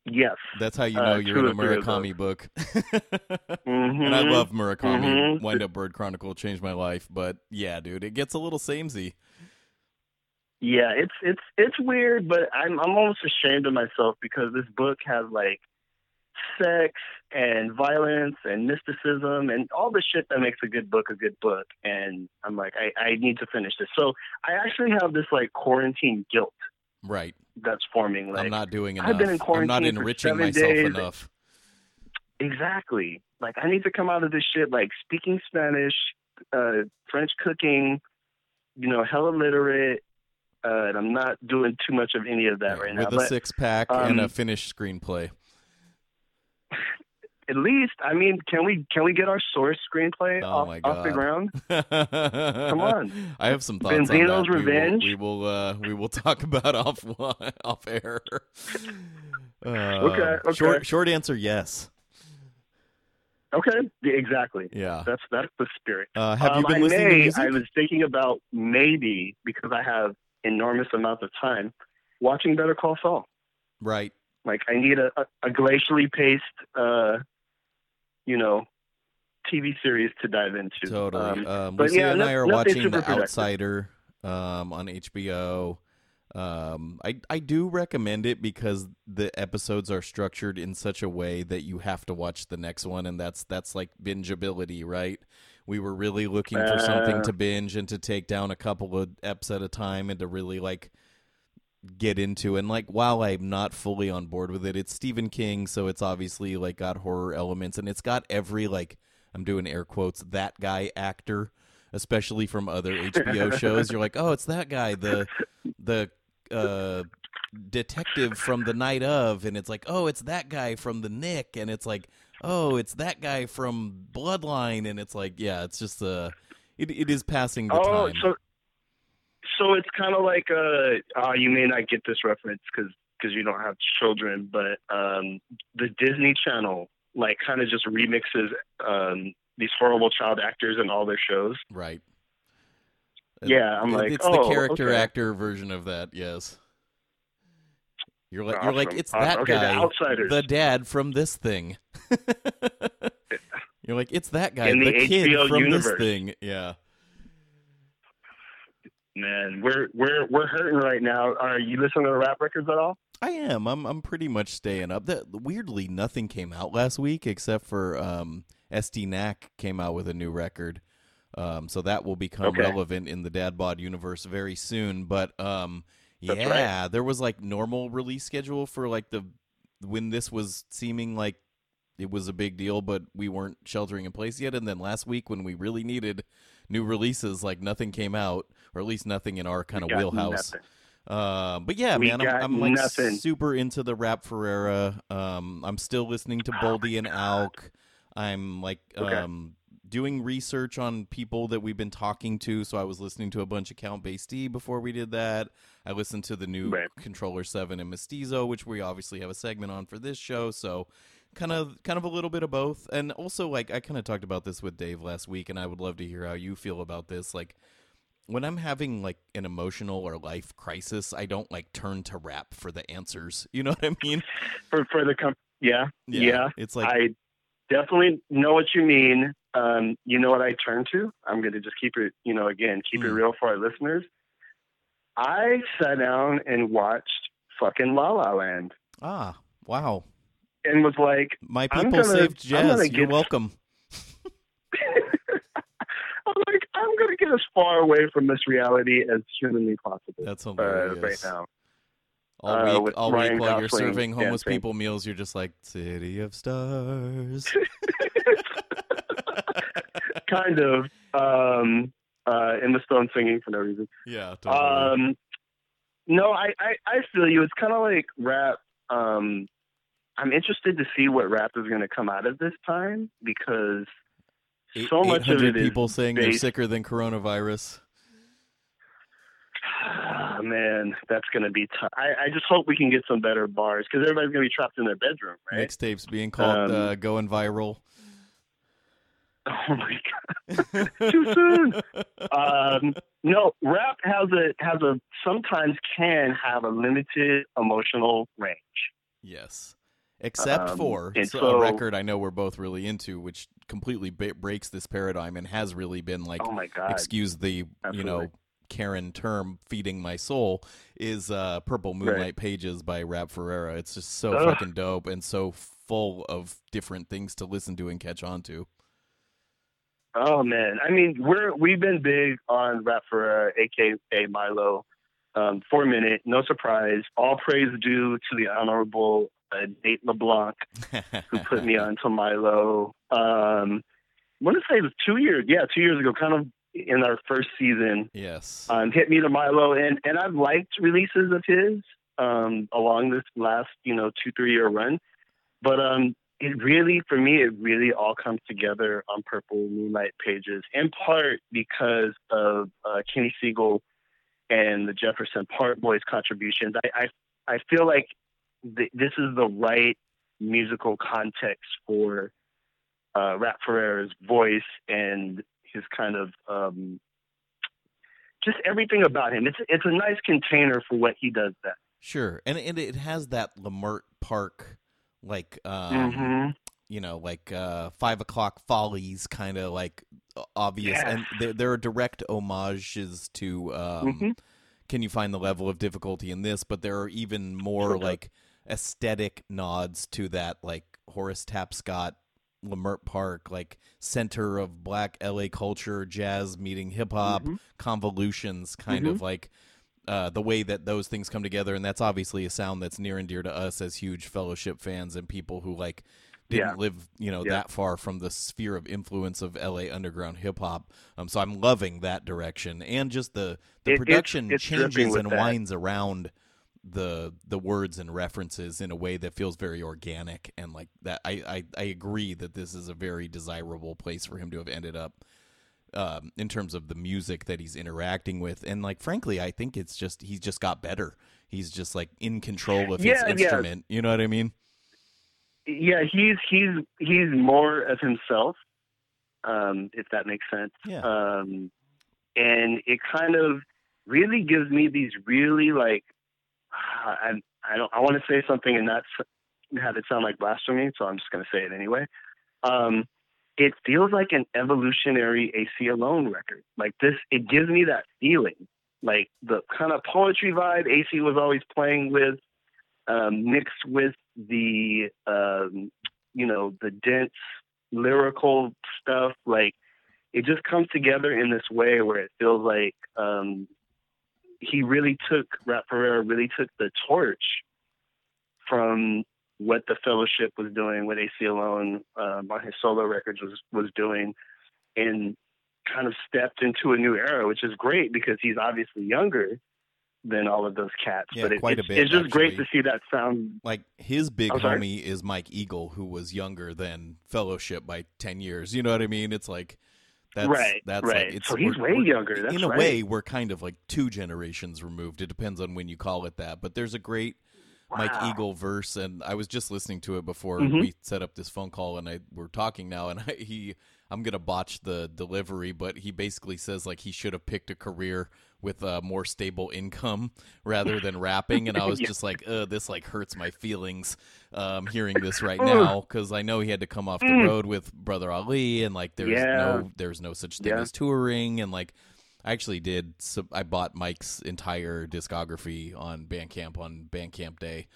Yes. That's how you Uh, know you're two in a or three of Murakami book. Mhm. And I love Murakami. Mhm. Wind Up Bird Chronicle changed my life, but yeah, dude, it gets a little samey. Yeah, it's it's it's weird, but I'm I'm almost ashamed of myself because this book has like sex and violence and mysticism and all the shit that makes a good book a good book. And I'm like, I, I need to finish this. So I actually have this like quarantine guilt Right. that's forming. Like I'm not doing enough. I've been in I'm not quarantine for enriching seven myself days. enough. exactly. Like I need to come out of this shit like speaking Spanish, uh, French cooking, you know, hella literate. Uh, and I'm not doing too much of any of that right With now. With a But six pack and a um, finished screenplay. At least, I mean, can we can we get our source screenplay Oh off, off the ground? Come on. I have some thoughts on Benzino's that. We will- Revenge? We will, uh, we will talk about off off air. Uh, Okay, okay. Short short answer yes. Okay, exactly. Yeah. That's that's the spirit. Uh, have um, you been I listening may, to music? I was thinking about maybe because I have enormous amounts of time watching Better Call Saul. Right. Like I need a, a, a glacially paced, uh, you know, TV series to dive into. Totally. Um, Um, but Lucia yeah, and no- I are watching The. Outsider um, on HBO. Um, I I do recommend it because the episodes are structured in such a way that you have to watch the next one, and that's that's like bingeability, right? We were really looking for something Uh. to binge and to take down a couple of eps at a time, and to really like get into. And like, while I'm not fully on board with it, it's Stephen King, so it's obviously like got horror elements, and it's got every like I'm doing air quotes that guy actor, especially from other HBO shows. You're like, oh, it's that guy, the the uh detective from the night of and it's like oh it's that guy from the nick and it's like oh it's that guy from bloodline and it's like yeah it's just uh it, it is passing the oh, time so so it's kind of like uh, uh, you may not get this reference because because you don't have children, but um, the Disney Channel like kind of just remixes um, these horrible child actors in all their shows. right Yeah, I'm like, it's oh, the character okay. actor version of that yes you're like you're like it's Awesome. that Okay, guy Outsiders. the dad from this thing you're like it's that guy In the kid HBO from this thing yeah Man, we're we're we're hurting right now. Are you listening to the rap records at all? I am. I'm. I'm pretty much staying up. That weirdly, nothing came out last week except for um, SD Knack came out with a new record. Um, so that will become Okay. relevant in the Dad Bod universe very soon. But um, yeah, there was like normal release schedule for like the when this was seeming like it was a big deal, but we weren't sheltering in place yet. And then last week, when we really needed new releases, like nothing came out, or at least nothing in our kind of wheelhouse. Uh, but yeah, We man, I'm, I'm like nothing. super into the rap Ferreira. Um, I'm still listening to Boldy and Alk. I'm like Okay. um doing research on people that we've been talking to. So I was listening to a bunch of Count Bass D before we did that. I listened to the new Right. Controller Seven and Mestizo, which we obviously have a segment on for this show. So kind of kind of a little bit of both and also like i kind of talked about this with dave last week and i would love to hear how you feel about this like when i'm having like an emotional or life crisis i don't like turn to rap for the answers you know what i mean For for the com- yeah, yeah. it's like I definitely know what you mean. um, you know what I turn to? I'm going to just keep it, you know, again, keep it Hmm. real for our listeners. I sat down and watched fucking La La Land Ah, wow. and was like, My people saved jazz. You're get- welcome. I'm like, I'm going to get as far away from this reality as humanly possible That's uh, hilarious. right now. All uh, week, all Ryan week while you're serving homeless dancing. people meals, you're just like City of Stars. kind of. Um, uh, Emma Stone singing for no reason. yeah, totally. Um, no, I, I, I feel you. It's kind of like rap. Um, I'm interested to see what rap is going to come out of this time because Eight- so much of 800 it is people saying they're sicker than coronavirus. Ah, man, that's going to be tough. I, I just hope we can get some better bars because everybody's going to be trapped in their bedroom, right? Mixtapes being called Um, uh, going viral. Oh my god, too soon. um, no, rap has a has a sometimes can have a limited emotional range. Yes. Except Um, for so- a record I know we're both really into, which completely ba- breaks this paradigm and has really been like, oh my god, excuse the you know Karen term, feeding my soul, is uh, Purple Moonlight Right. Pages by Rap Ferreira. It's just so Ugh. fucking dope and so full of different things to listen to and catch on to. Oh man, I mean, we're we've been big on Rap Ferreira, aka Milo. Um, four minute, no surprise. All praise due to the honorable uh, Nate LeBlanc who put me onto Milo. Um, I want to say it was two years, yeah, two years ago, kind of in our first season. yes. Um, hit me to Milo, and and I've liked releases of his um, along this last you know two three year run, but um, it really for me it really all comes together on Purple Moonlight Pages, in part because of uh, Kenny Segal and the Jefferson Park Boys contributions. I I, I feel like th- this is the right musical context for uh, Rap Ferreira's voice and his kind of um, just everything about him. It's it's a nice container for what he does best. Sure. And and it has that Leimert Park like um Mhm. you know, like uh five o'clock follies kind of like obvious Yes. and there, there are direct homages to um Mhm. can you find the level of difficulty in this but there are even more Sure. like aesthetic nods to that like horace tapscott leimert park like center of black la culture jazz meeting hip-hop Mhm. convolutions kind Mhm. of like uh, the way that those things come together and that's obviously a sound that's near and dear to us as huge fellowship fans and people who like didn't Yeah. live you know Yeah. that far from the sphere of influence of la underground hip-hop um, so i'm loving that direction and just the the It- production dripping changes and that. winds around the the words and references in a way that feels very organic and like that I, I i agree that this is a very desirable place for him to have ended up um, in terms of the music that he's interacting with. And like frankly i think it's just he's just got better. He's just like in control of his Yeah, yeah. instrument. You know what i mean? Yeah, he's he's he's more of himself, um, if that makes sense. yeah. Um, and it kind of really gives me these really like I I don't I want to say something and not have it sound like blasphemy, so I'm just going to say it anyway. Um, it feels like an evolutionary Aceyalone record. Like this, it gives me that feeling, like the kind of poetry vibe AC was always playing with, um, mixed with the um, you know the dense lyrical stuff. Like it just comes together in this way where it feels like um, he really took Rap Ferreira really took the torch from what the Fellowship was doing, what Aceyalone um, on his solo records was was doing, and kind of stepped into a new era, which is great because he's obviously younger than all of those cats. Yeah, but it, quite a it's, bit, it's just great to see that sound. like his big I'm sorry? homie is Mike Eagle, who was younger than Fellowship by ten years. You know what I mean? It's like that's Right, that's right. like it's So he's way younger, that's in a right. way, we're kind of like two generations removed. It depends on when you call it that. But there's a great Mike Eagle verse, and I was just listening to it before Mhm. we set up this phone call, and I we're talking now, and I, he I'm gonna botch the delivery, but he basically says like he should have picked a career with a more stable income rather than rapping, and I was Yeah. just like, uh, this like hurts my feelings um, hearing this right now because I know he had to come off the Mm. road with Brother Ali, and like there's Yeah. no there's no such thing Yeah. as touring, and like I actually did. So I bought Mike's entire discography on Bandcamp on Bandcamp Day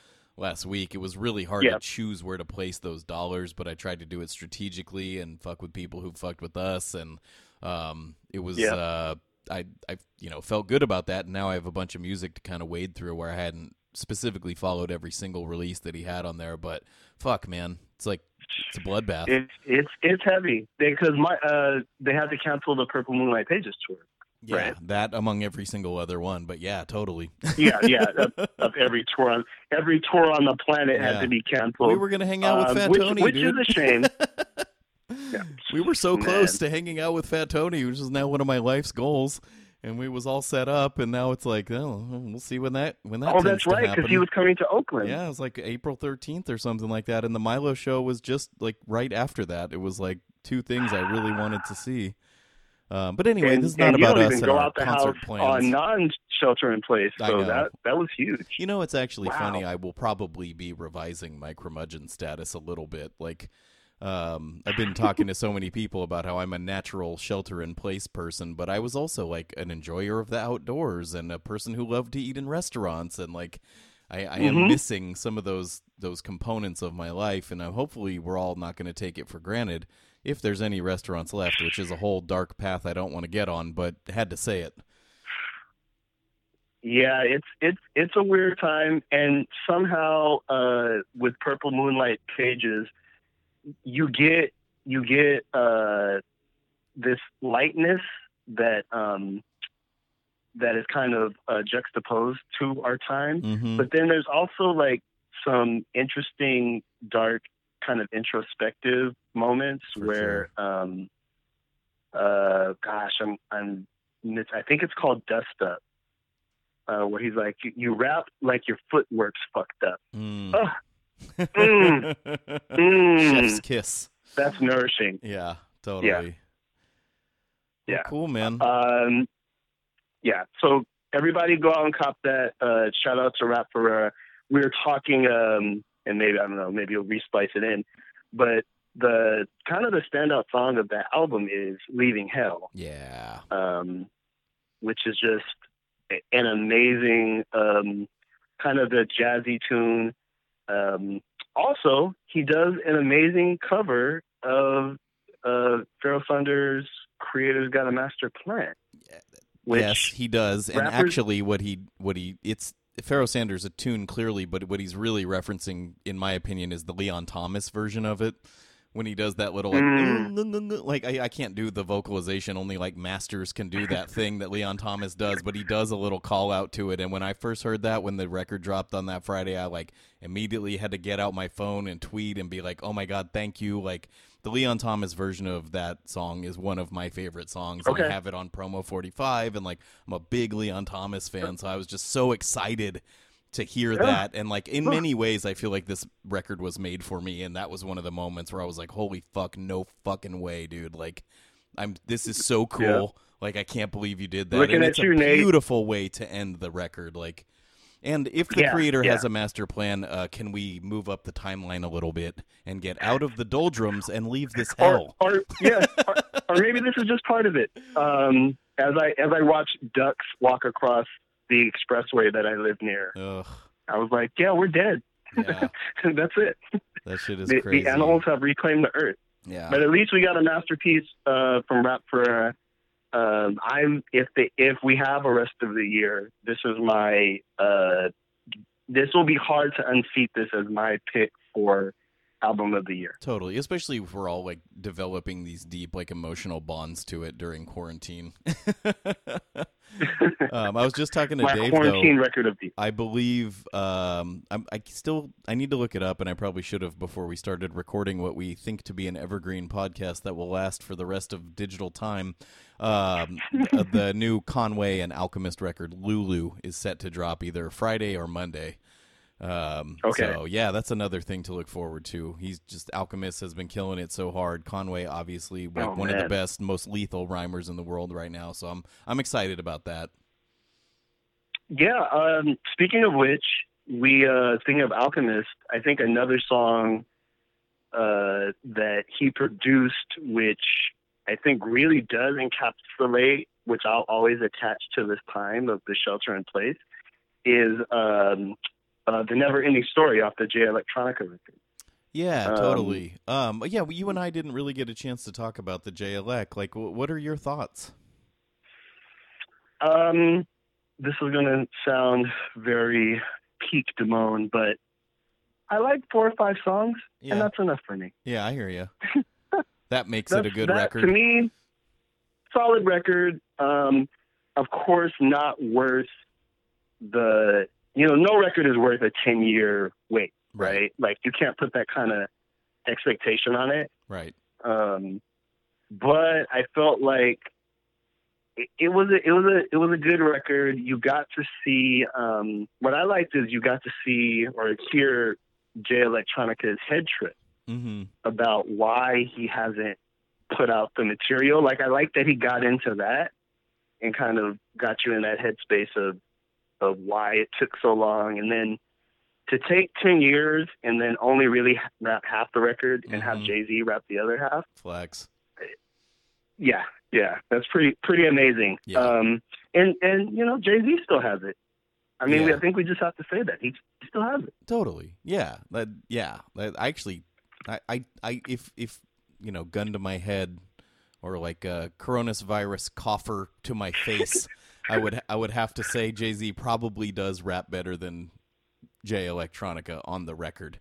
last week. It was really hard Yeah. to choose where to place those dollars, but I tried to do it strategically and fuck with people who fucked with us, and um, it was. Yeah. Uh, I I you know felt good about that, and now I have a bunch of music to kind of wade through where I hadn't specifically followed every single release that he had on there. But fuck, man, it's like it's a bloodbath. It's it's it's heavy because my uh they had to cancel the Purple Moonlight Pages tour. Yeah, right. that among every single other one. But yeah, totally. Yeah, yeah. of, of every tour on every tour on the planet Yeah. had to be canceled. we were gonna hang out with Um, Fat Tony, which is a shame. Yeah. we were so Man. close to hanging out with Fat Tony, which is now one of my life's goals. And we was all set up, and now it's like, oh, we'll see when that when that. oh, that's right, because he was coming to Oakland. Yeah, it was like April thirteenth or something like that, and the Milo show was just like right after that. It was like two things I really wanted to see. Um, but anyway, and, this is not about us and go our out the concert house plans. on non-shelter in place, so that that was huge. You know, it's actually Wow. funny. I will probably be revising my curmudgeon status a little bit. Like, um, I've been talking to so many people about how I'm a natural shelter in place person, but I was also like an enjoyer of the outdoors and a person who loved to eat in restaurants. And like, I, I am Mhm. missing some of those those components of my life, and uh, hopefully, we're all not going to take it for granted if there's any restaurants left, which is a whole dark path I don't want to get on, but had to say it. Yeah, it's it's it's a weird time, and somehow uh, with Purple Moonlight Pages, you get you get uh, this lightness that um, that is kind of uh, juxtaposed to our time. Mm-hmm. But then there's also like some interesting, dark, kind of introspective moments For where, um, uh, gosh, I'm, I'm, I think it's called Dust Up, uh, where he's like, you, rap like your footwork's fucked up. Mm. Ugh. Mm. Mm. Chef's kiss. That's nourishing. Yeah, totally. Yeah. Well, cool, man. Um, yeah. So everybody go out and cop that. Uh, shout out to Rap Ferreira. We were talking, um, and maybe I don't know, maybe you'll resplice it in, but the kind of the standout song of that album is "Leaving Hell," yeah. um, which is just an amazing um, kind of the jazzy tune. Um, also, he does an amazing cover of uh, Pharoah Sanders's "Creator's Got a Master Plan." Yes, he does. And rappers- actually, what he what he it's Pharoah Sanders a tune clearly, but what he's really referencing, in my opinion, is the Leon Thomas version of it. When he does that little like, Mm. Like I, I can't do the vocalization. Only like masters can do that thing that Leon Thomas does. But he does a little call out to it. And when I first heard that, when the record dropped on that Friday, I like immediately had to get out my phone and tweet and be like, "Oh my god, thank you!" Like the Leon Thomas version of that song is one of my favorite songs. And I have it on promo 45 and like I'm a big Leon Thomas fan, so I was just so excited to hear Yeah. that and like in many ways I feel like this record was made for me and that was one of the moments where I was like holy fuck no fucking way dude like I'm this is so cool like I can't believe you did that Looking and at it's you, a Nate. beautiful way to end the record like and if the Yeah, creator yeah. has a master plan uh, can we move up the timeline a little bit and get out of the doldrums and leave this hell or, or yeah, or, or maybe this is just part of it. Um, as I as I watch ducks walk across the expressway that I live near, Ugh, I was like, yeah, we're dead. yeah That's it. that shit is The, crazy the animals have reclaimed the earth. yeah But at least we got a masterpiece uh, from Rap for. Um, I'm if the if we have a rest of the year, this is my. Uh, this will be hard to unseat this as my pick for album of the year. Totally, especially if we're all like developing these deep, like emotional bonds to it during quarantine. um, I was just talking to my Dave quarantine though. record of the. I believe um, I'm, I still I need to look it up, and I probably should have before we started recording what we think to be an evergreen podcast that will last for the rest of digital time. Um, uh, the new Conway and Alchemist record Lulu is set to drop either Friday or Monday. Um, Okay. So yeah, that's another thing to look forward to. He's just Alchemist has been killing it so hard. Conway, obviously, like Oh, one of the best, most lethal rhymers in the world right now. So I'm I'm excited about that. Yeah. Um, speaking of which, we uh, thinking of Alchemist. I think another song uh, that he produced, which I think really does encapsulate, which I'll always attach to this time of the shelter in place, is um, uh, the Never Ending Story off the Jay Electronica record. Yeah, Um, totally. Um, but yeah, you and I didn't really get a chance to talk about the JLEC. Like, wh- what are your thoughts? Um, this is going to sound very peak Damone, but I like four or five songs, Yeah, and that's enough for me. yeah, I hear you. that makes it a good that, record. To me, solid record. Um, of course, not worth the. You know, no record is worth a ten year wait, right? Like you can't put that kind of expectation on it. Right. Um, but I felt like it, it was a, it was a it was a good record. You got to see um, what I liked is you got to see or hear Jay Electronica's head trip Mm-hmm. about why he hasn't put out the material. Like I like that he got into that and kind of got you in that headspace of of why it took so long, and then to take ten years and then only really rap half the record and have Mhm. Jay Z rap the other half. Flex. Yeah, yeah, that's pretty pretty amazing. Yeah. Um, and and you know Jay Z still has it. I mean, Yeah. I think we just have to say that he he still has it. Totally. Yeah. That. Yeah. That, I actually, I, I, I, if, if you know, gun to my head, or like a coronavirus coffer to my face, I would, I would have to say Jay Z probably does rap better than Jay Electronica on the record.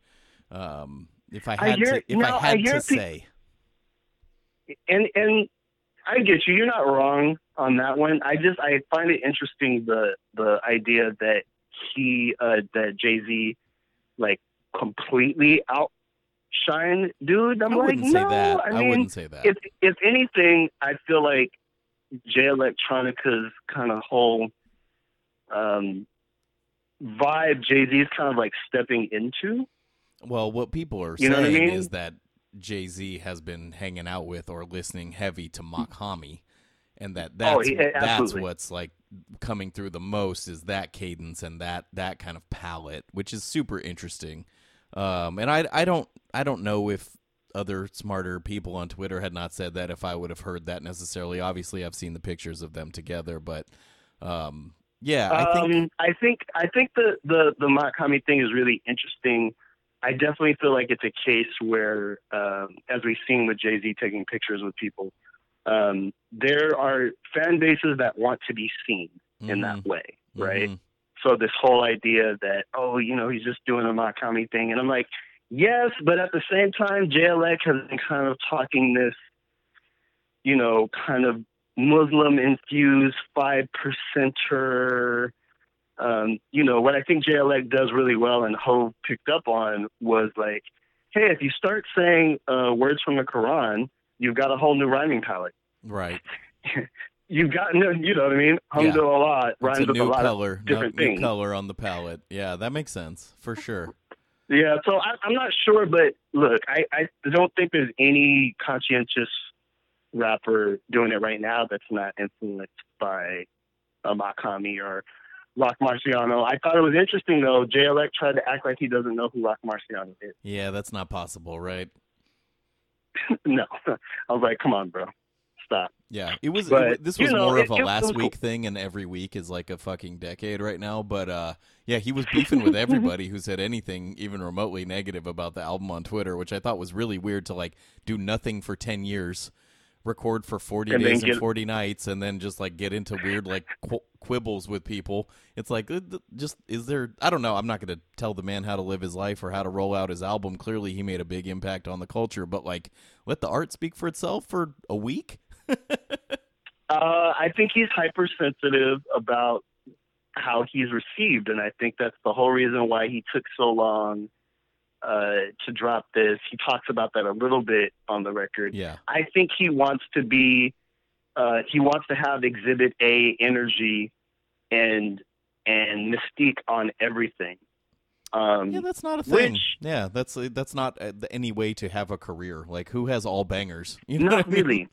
Um, if I I had hear- to, if no, I I had hear to pe- say, and and I get you. You're not wrong on that one. I just I find it interesting the the idea that he uh that Jay Z like completely outshine dude. I'm I like wouldn't say no. that. I I, mean, wouldn't say that. if if anything, I feel like Jay Electronica's kind of whole um vibe Jay Z is kind of like stepping into. Well, what people are You what I saying mean? is that Jay Z has been hanging out with or listening heavy to Mach-Hommy, and that that's Oh, yeah, that's what's like coming through the most is that cadence and that that kind of palette, which is super interesting. Um, and I I don't I don't know if other smarter people on Twitter had not said that if I would have heard that necessarily. Obviously, I've seen the pictures of them together, but um, yeah, I think um, I think I think the the the Mach-Hommy thing is really interesting. I definitely feel like it's a case where, um, as we've seen with Jay Z taking pictures with people, um, there are fan bases that want to be seen in that way, right? mhm. So this whole idea that oh, you know, he's just doing a Mach-Hommy thing, and I'm like, yes, but at the same time, JLX has been kind of talking this, you know, kind of Muslim infused five percenter. Um, you know, what I think JLX does really well and Ho picked up on was like, hey, if you start saying uh, words from the Quran, you've got a whole new rhyming palette. right. You've got, no- you know what I mean? Alhamdulillah It's rhymes a with a new lot of color, no- different new things. color on the palette. Yeah, that makes sense for sure. Yeah, so I, I'm not sure, but look, I, I don't think there's any conscientious rapper doing it right now that's not influenced by um, a Mach-Hommy or Rock Marciano. I thought it was interesting though. JLX tried to act like he doesn't know who Rock Marciano is. Yeah, that's not possible, right? no, I was like, come on, bro, Yeah, it was. But, it, this you was know, more it- of a last week thing, and every week is like a fucking decade right now. But uh, yeah, he was beefing with everybody who said anything even remotely negative about the album on Twitter, which I thought was really weird to like do nothing for ten years, record for forty And days and forty nights, and then just like get into weird like qu- quibbles with people. It's like just is there? I don't know. I'm not going to tell the man how to live his life or how to roll out his album. Clearly, he made a big impact on the culture, but like let the art speak for itself for a week. Uh, I think he's hypersensitive about how he's received, and I think that's the whole reason why he took so long uh, to drop this. He talks about that a little bit on the record. Yeah. I think he wants to be, uh, he wants to have Exhibit A energy and and mystique on everything. Um, Yeah, that's not a thing. Which- yeah, that's that's not uh, any way to have a career. Like, who has all bangers? You know Not I mean? really.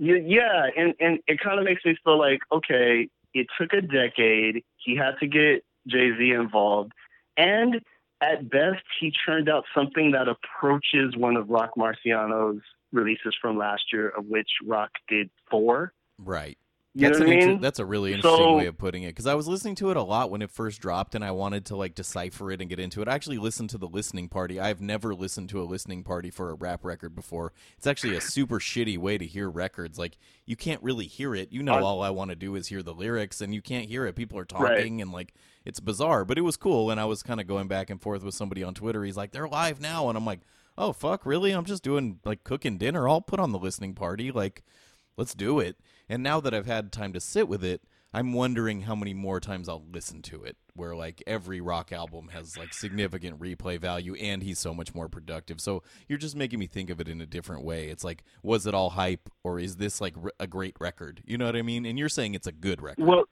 Yeah, and and it kind of makes me feel like okay, it took a decade. He had to get Jay Z involved, and at best, he churned out something that approaches one of Rock Marciano's releases from last year, of which Rock did four. Right. You That's know an I inter- that's a really interesting So- way of putting it because I was listening to it a lot when it first dropped and I wanted to like decipher it and get into it. I actually listened to the listening party. I've never listened to a listening party for a rap record before. It's actually a super shitty way to hear records. Like you can't really hear it. You know, all I want to do is hear the lyrics, and you can't hear it. People are Right. talking and like it's bizarre, but it was cool. And I was kind of going back and forth with somebody on Twitter. He's like, "They're live now," and I'm like, "Oh fuck, really? I'm just doing like cooking dinner. I'll put on the listening party. Like, let's do it." And now that I've had time to sit with it, I'm wondering how many more times I'll listen to it. Where like every rock album has like significant replay value, and he's so much more productive. So you're just making me think of it in a different way. It's like, was it all hype, or is this like a great record? You know what I mean? And you're saying it's a good record. Well,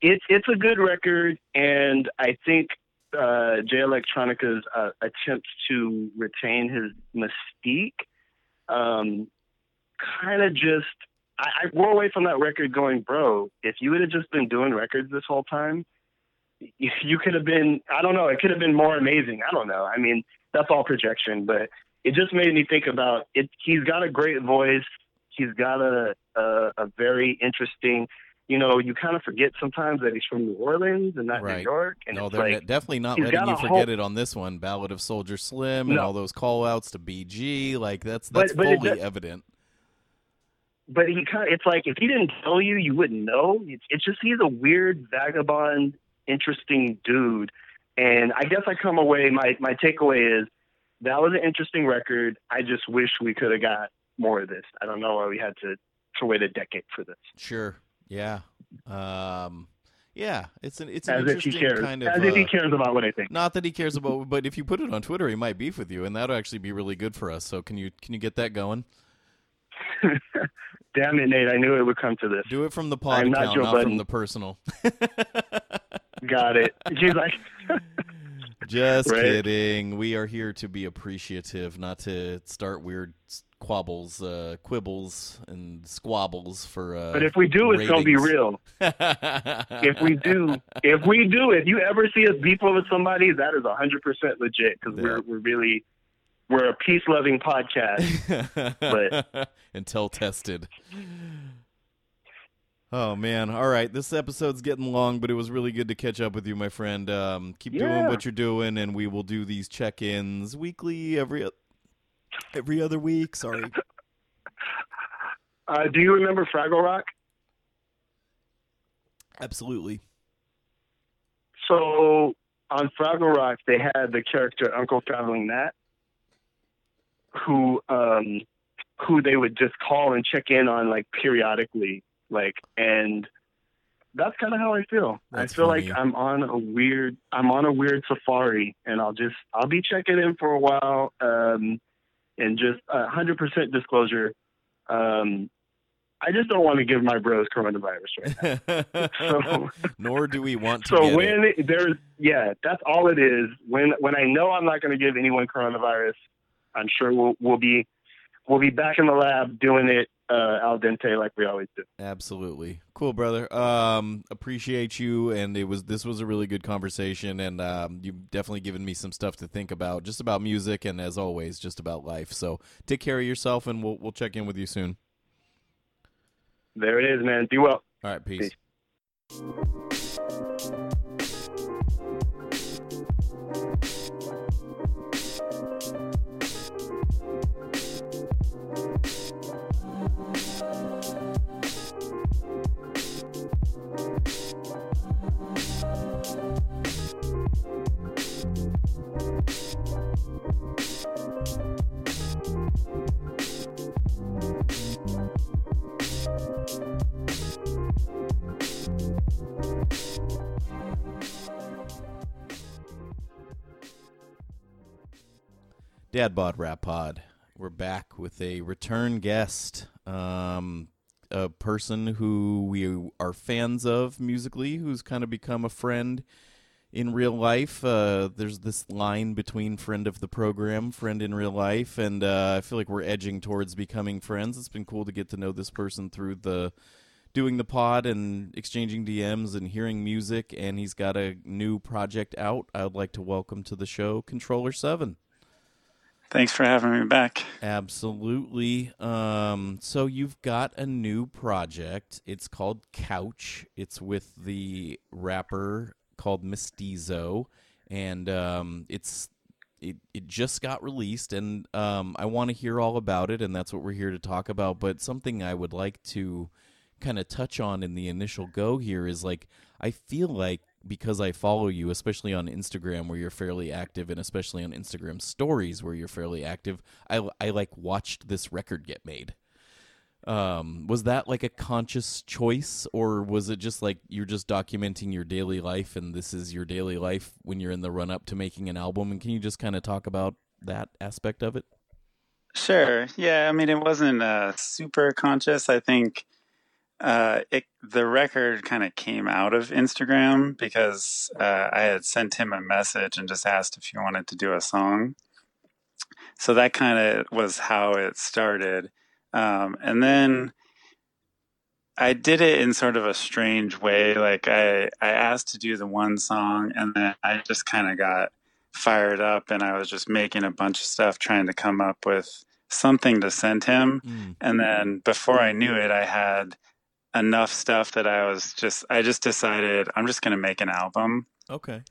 it's it's a good record, and I think uh, Jay Electronica's uh, attempt to retain his mystique um, kind of just. I, I wore away from that record going, bro. If you would have just been doing records this whole time, you, you could have been. I don't know. It could have been more amazing. I don't know. I mean, that's all projection, but it just made me think about it. He's got a great voice. He's got a a, a very interesting you know, you kind of forget sometimes that he's from New Orleans and not Right. New York. And no, they're like, definitely not letting you forget whole- it on this one. Ballad of Soulja Slim and No. all those call outs to BG. Like that's that's but it fully does- evident. But he kind of, it's like if he didn't tell you, you wouldn't know. It's, it's just he's a weird vagabond, interesting dude. And I guess I come away. My my takeaway is that was an interesting record. I just wish we could have got more of this. I don't know why we had to to wait a decade for this. Sure. Yeah. Um. Yeah. It's an it's an As if he interesting cares. kind of. As if he uh, cares about what I think. Not that he cares about, but if you put it on Twitter, he might beef with you, and that'll actually be really good for us. So can you can you get that going? Damn it, Nate! I knew it would come to this. Do it from the pod I'm not account, Joe not from the personal. Got it. He's like, Just Right. kidding. We are here to be appreciative, not to start weird squabbles, uh, quibbles, and squabbles for. Uh, but if we do, it's gonna be real. If we do, if we do, if you ever see us beef with somebody, that is hundred percent legit because Yeah. we're we're really we're a peace loving podcast. But- until tested. Oh man! All right, this episode's getting long, but it was really good to catch up with you, my friend. Um, keep doing what you're doing, and we will do these check-ins weekly, every every other week. Sorry. Uh, do you remember Fraggle Rock? Absolutely. So on Fraggle Rock, they had the character Uncle Traveling Matt, who um, who they would just call and check in on like periodically, like and that's kind of how I feel. That's I feel funny. like I'm on a weird I'm on a weird safari, and I'll just I'll be checking in for a while, um, and just a hundred percent disclosure. Um, I just don't want to give my bros coronavirus right now. So- Nor do we want to. so when it. there's yeah, that's all it is. When when I know I'm not going to give anyone coronavirus, I'm sure we'll we'll be we'll be back in the lab doing it uh, al dente like we always do. Absolutely. Cool, brother. Um, appreciate you and it was this was a really good conversation and um you've definitely given me some stuff to think about, just about music and as always, just about life. So take care of yourself and we'll we'll check in with you soon. There it is, man. Be well. All right, peace. Peace. Dad Bod Rap Pod. We're back with a return guest, um, a person who we are fans of musically, who's kind of become a friend in real life. Uh, there's this line between friend of the program, friend in real life, and uh, I feel like we're edging towards becoming friends. It's been cool to get to know this person through the doing the pod and exchanging DMs and hearing music. And he's got a new project out. I would like to welcome to the show Controller Seven. Thanks for having me back. Absolutely. Um, so you've got a new project. It's called Couch. It's with the rapper called Mestizo, and um, it's it, it just got released, and um, I want to hear all about it, and that's what we're here to talk about. But something I would like to kind of touch on in the initial go here is like I feel like because I follow you, especially on Instagram where you're fairly active, and especially on Instagram stories where you're fairly active, I I like watched this record get made. Um was that like a conscious choice or was it just like you're just documenting your daily life and this is your daily life when you're in the run up to making an album? And can you just kind of talk about that aspect of it? Sure. Yeah i mean it wasn't uh, super conscious. I think uh, it the record kind of came out of instagram because uh, i had sent him a message and just asked if he wanted to do a song so that kind of was how it started um, and then I did it in sort of a strange way. Like I, I asked to do the one song and then I just kind of got fired up and I was just making a bunch of stuff trying to come up with something to send him. Mm. And then before I knew it, I had enough stuff that I was just, I just decided I'm just going to make an album. Okay.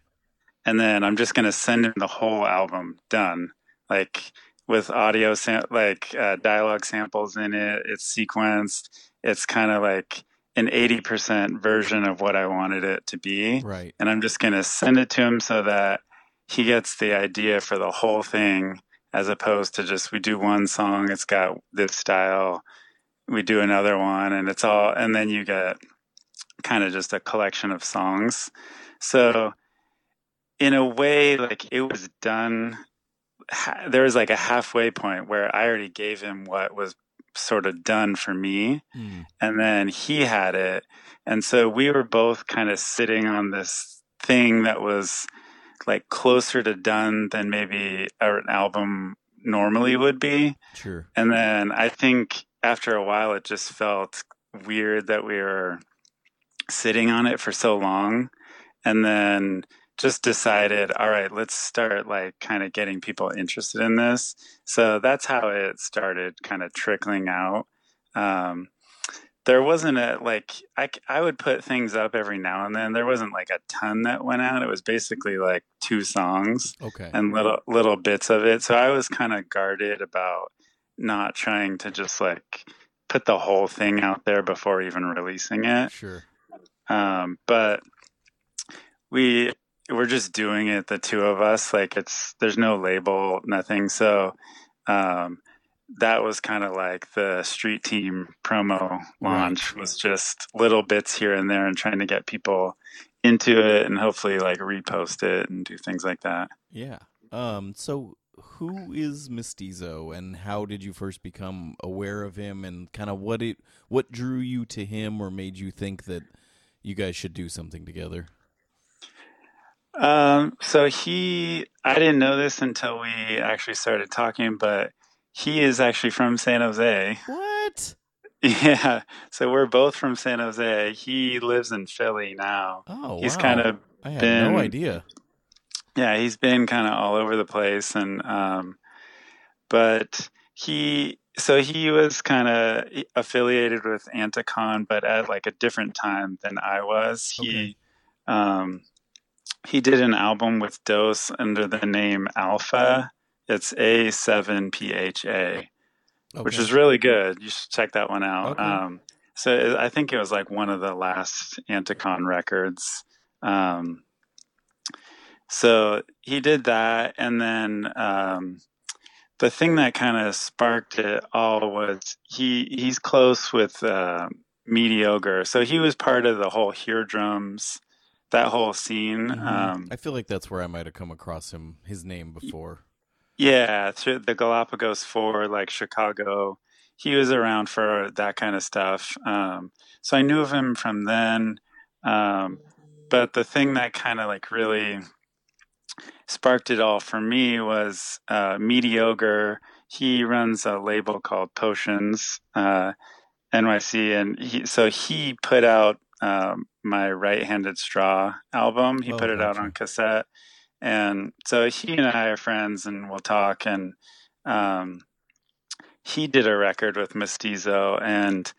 And then I'm just going to send him the whole album done. Like, with audio sam- like uh, dialogue samples in it. It's sequenced. It's kind of like an 80% version of what I wanted it to be. Right. And I'm just going to send it to him so that he gets the idea for the whole thing as opposed to just we do one song, it's got this style, we do another one, and it's all, and then you get kind of just a collection of songs. So, in a way, like it was done there was like a halfway point where I already gave him what was sort of done for me, mm. and then he had it, and so we were both kind of sitting on this thing that was like closer to done than maybe an album normally would be. Sure. And then I think after a while, it just felt weird that we were sitting on it for so long, and then just decided, all right, let's start like kind of getting people interested in this. So that's how it started kind of trickling out. Um, there wasn't a like I, I would put things up every now and then there wasn't like a ton that went out it was basically like two songs okay and little little bits of it so i was kind of guarded about not trying to just like put the whole thing out there before even releasing it. Sure. Um, but we we're just doing it the two of us like it's there's no label nothing. So um, that was kind of like the street team promo launch right. was just little bits here and there and trying to get people into it and hopefully like repost it and do things like that. Yeah. Um so who is Mestizo and how did you first become aware of him and kind of what it what drew you to him or made you think that you guys should do something together um, so he, I didn't know this until we actually started talking, but he is actually from San Jose. What? Yeah. So we're both from San Jose. He lives in Philly now. Oh, he's wow. kind of. I had been, no idea. Yeah, he's been kind of all over the place, and um, but he so he was kind of affiliated with Anticon, but at like a different time than I was. Okay. He um he did an album with Dose under the name Alpha. It's A7PHA, which is really good. You should check that one out. Okay. Um, so I think it was like one of the last Anticon records. Um, so he did that, and then um, the thing that kind of sparked it all was he he's close with uh, Mediocre, so he was part of the whole Hear Drums that whole scene. Mm-hmm. Um, I feel like that's where I might have come across him, his name before. Yeah, through the Galapagos Four, like Chicago. He was around for that kind of stuff. Um, so I knew of him from then. Um, but the thing that kind of like really sparked it all for me was uh, Mediocre. He runs a label called Potions uh, NYC, and he, so he put out um, my Right-Handed Straw album. He Oh, put it out on cassette, and so he and I are friends, and we'll talk. And um, he did a record with Mestizo, and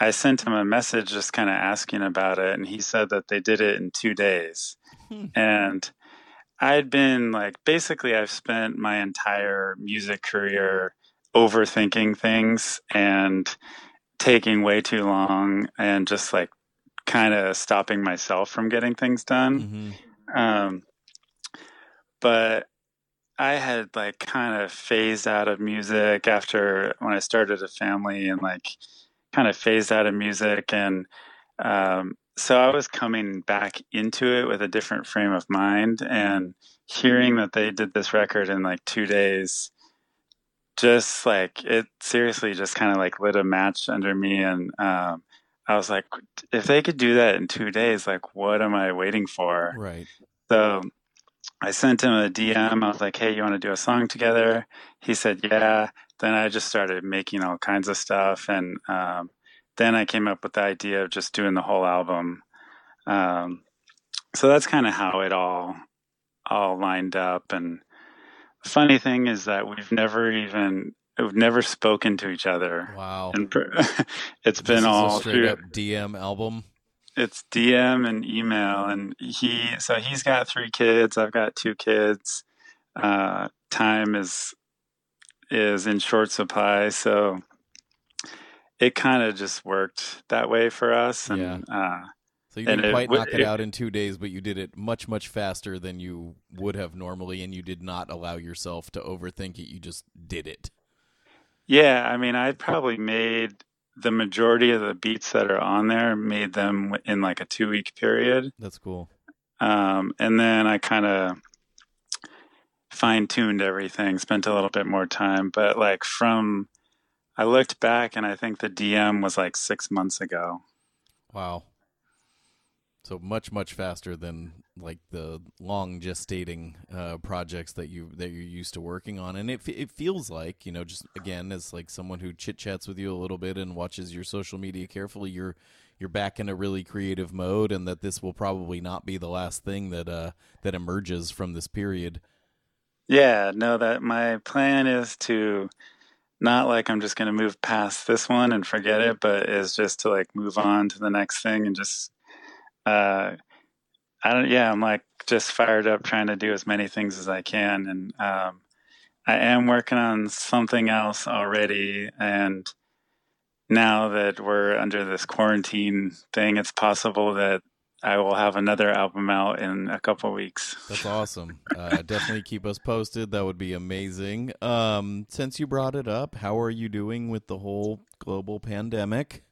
I sent him a message just kind of asking about it, and he said that they did it in two days. Hmm. And I'd been like, basically, I've spent my entire music career overthinking things and taking way too long and just like kind of stopping myself from getting things done. Mhm. Um, but I had like kind of phased out of music after when I started a family and like kind of phased out of music. And um, so I was coming back into it with a different frame of mind and hearing that they did this record in like two days just like it seriously just kind of like lit a match under me and um, i was like if they could do that in two days like what am i waiting for Right. so I sent him a DM. I was like, hey, you want to do a song together? He said, yeah. Then I just started making all kinds of stuff. And um, then I came up with the idea of just doing the whole album. Um, so that's kind of how it all all lined up. And the funny thing is that we've never even we've never spoken to each other. Wow. And per- it's This been all straight through up DM album. it's DM and email, and he so he's got three kids. I've got two kids. Uh, time is is in short supply, so it kind of just worked that way for us. And Yeah. uh, So you didn't it quite w- knock it it- out in two days, but you did it much, much faster than you would have normally, and you did not allow yourself to overthink it. You just did it. yeah, I mean, I probably made the majority of the beats that are on there made them in like a two week period. That's cool. Um, and then I kind of fine tuned everything, spent a little bit more time. But like from, I looked back and I think the DM was like six months ago. Wow. So much, much faster than like the long gestating uh, projects that you that you're used to working on, and it it feels like you know just again as like someone who chit chats with you a little bit and watches your social media carefully, you're you're back in a really creative mode, and that this will probably not be the last thing that uh that emerges from this period. Yeah, no, that my plan is to not like I'm just going to move past this one and forget it, but is just to like move on to the next thing and just, uh, I don't, yeah, I'm like just fired up trying to do as many things as I can. And, um, I am working on something else already. And now that we're under this quarantine thing, it's possible that I will have another album out in a couple weeks. That's awesome. Uh, definitely keep us posted. That would be amazing. Um, since you brought it up, how are you doing with the whole global pandemic?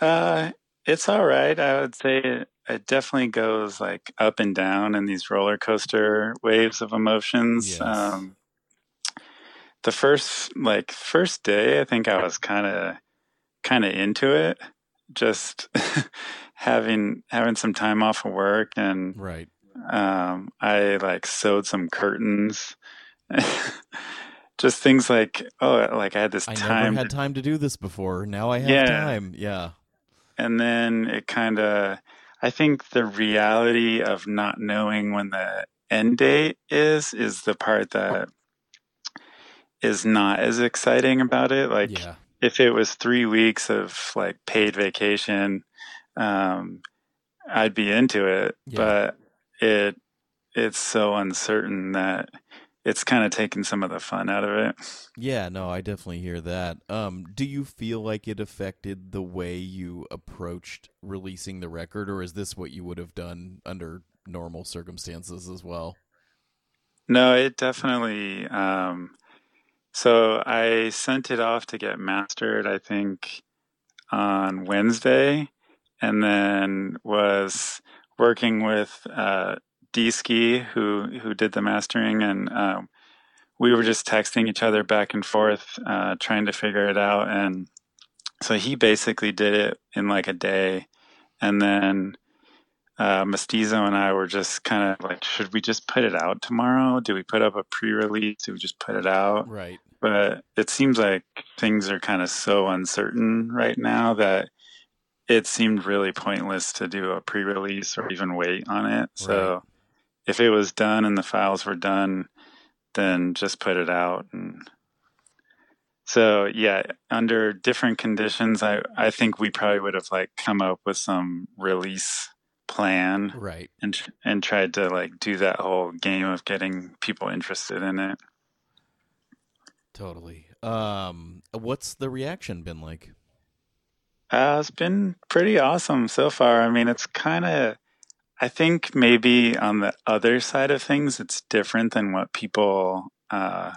Uh, it's all right. I would say it, it definitely goes like up and down in these roller coaster waves of emotions. Yes. Um, the first like first day, I think I was kind of kind of into it, just having having some time off of work, and Right. um, I like sewed some curtains. just things like oh, like I had this time. I time never had time to do this before. Now I have Yeah. time. Yeah. and then it kind of i think the reality of not knowing when the end date is is the part that is not as exciting about it like yeah. if it was three weeks of like paid vacation um i'd be into it Yeah. but it it's so uncertain that it's kind of taken some of the fun out of it Yeah, no, I definitely hear that. Um, do you feel like it affected the way you approached releasing the record, or is this what you would have done under normal circumstances as well? No, it definitely. Um, so I sent it off to get mastered, I think, on Wednesday, and then was working with uh, D-Ski, who who did the mastering, and um, we were just texting each other back and forth, uh, trying to figure it out. And so he basically did it in like a day, and then uh, Mestizo and I were just kind of like, should we just put it out tomorrow? Do we put up a pre-release? Do we just put it out? Right. But it seems like things are kind of so uncertain right now that it seemed really pointless to do a pre-release or even wait on it. So if it was done and the files were done, then just put it out and so yeah, under different conditions, I, I think we probably would have like come up with some release plan Right. and and tried to like do that whole game of getting people interested in it. Totally. Um, what's the reaction been like? Uh, it's been pretty awesome so far. I mean, it's kind of, I think maybe on the other side of things, it's different than what people uh,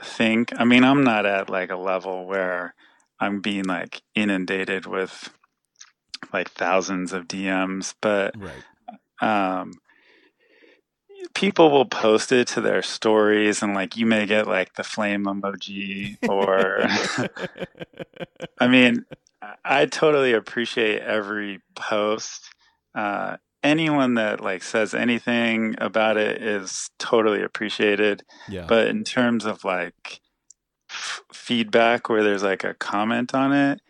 think. I mean, I'm not at like a level where I'm being like inundated with like thousands of DMs, but Right. um, people will post it to their stories and like you may get like the flame emoji or I mean, I totally appreciate every post. Uh, anyone that like says anything about it is totally appreciated. yeah. But in terms of like f- feedback where there's like a comment on it,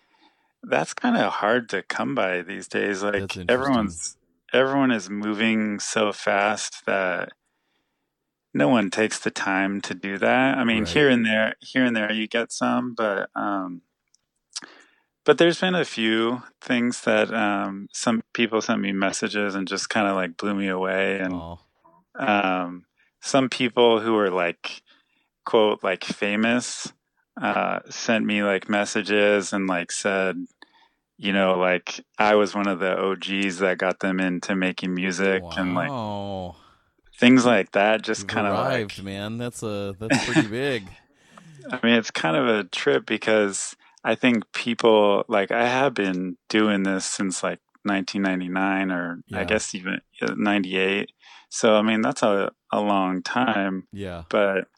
that's kind of hard to come by these days. Like everyone's everyone is moving so fast that no one takes the time to do that. I mean, Right. here and there, here and there, you get some, but um, but there's been a few things that um, some people sent me messages and just kind of like blew me away, and Aw. um, some people who were like quote like famous uh, sent me like messages and like said you know like i was one of the og's that got them into making music and like things like that just kind of like man. That's a that's pretty big. I mean, it's kind of a trip because I think people like I have been doing this since like 1999 or Yeah. I guess even uh, 98. So I mean, that's a a long time, Yeah. but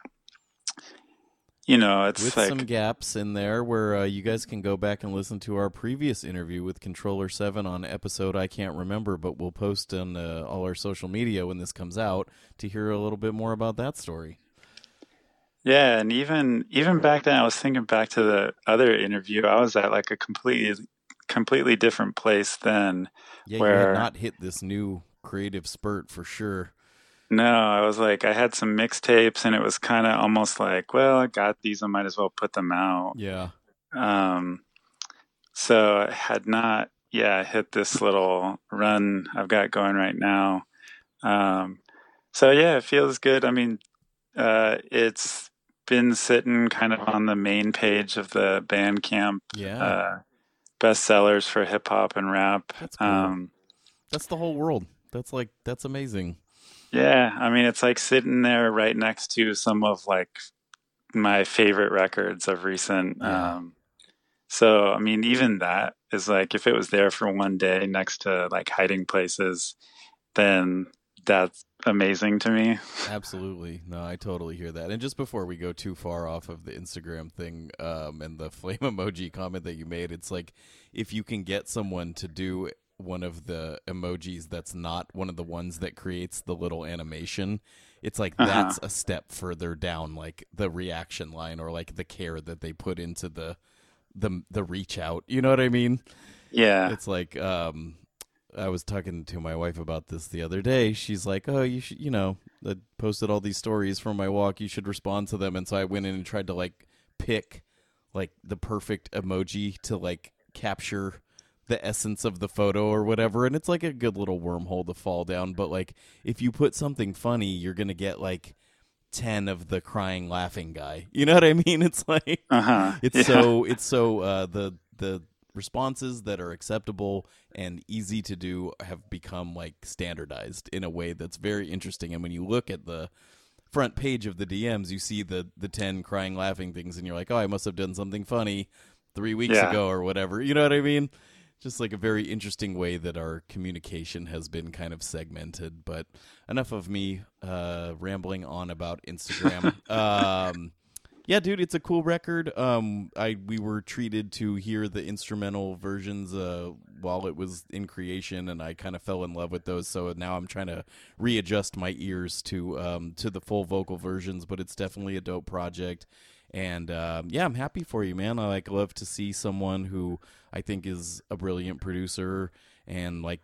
you know, it's With like some gaps in there where uh, you guys can go back and listen to our previous interview with Controller 7 on episode I can't remember, but we'll post on uh, all our social media when this comes out to hear a little bit more about that story. Yeah, and even even back then I was thinking back to the other interview. I was at like a completely completely different place then. Yeah, you Where- had not hit this new creative spurt for sure. No, I was like I had some mixtapes and it was kind of almost like, well, I got these, I might as well put them out. Yeah. Um, so I had not, yeah, hit this little run I've got going right now. Um, so yeah, it feels good. I mean, uh, it's been sitting kind of on the main page of the Bandcamp Yeah. uh, bestsellers for hip hop and rap. That's cool. Um, that's the whole world. That's like that's amazing. yeah, I mean, it's like sitting there right next to some of like my favorite records of recent. Yeah. Um, so, I mean, even that is like if it was there for one day next to like hiding places, then that's amazing to me. Absolutely. No, I totally hear that. And just before we go too far off of the Instagram thing um, and the flame emoji comment that you made, it's like if you can get someone to do one of the emojis that's not one of the ones that creates the little animation, it's like Uh-huh. that's a step further down, like the reaction line or like the care that they put into the the the reach out. You know what I mean? Yeah. it's like um I was talking to my wife about this the other day. She's like, "Oh, you should, you know, I posted all these stories from my walk. You should respond to them." And so I went in and tried to like pick like the perfect emoji to like capture the essence of the photo or whatever. And it's like a good little wormhole to fall down, but like if you put something funny, you're going to get like 10 of the crying laughing guy. You know what I mean? It's like Uh huh. it's so it's so uh, the the responses that are acceptable and easy to do have become like standardized in a way that's very interesting. And when you look at the front page of the DMs, you see the the ten crying laughing things, and you're like, oh, I must have done something funny three weeks Yeah. ago or whatever. You know what I mean? Just like a very interesting way that our communication has been kind of segmented. But enough of me uh, rambling on about Instagram. um, yeah, dude, it's a cool record. Um, I we were treated to hear the instrumental versions uh while it was in creation, and I kind of fell in love with those. So now I'm trying to readjust my ears to um, to the full vocal versions. But it's definitely a dope project, and um, yeah, I'm happy for you, man. I like love to see someone who I think is a brilliant producer and like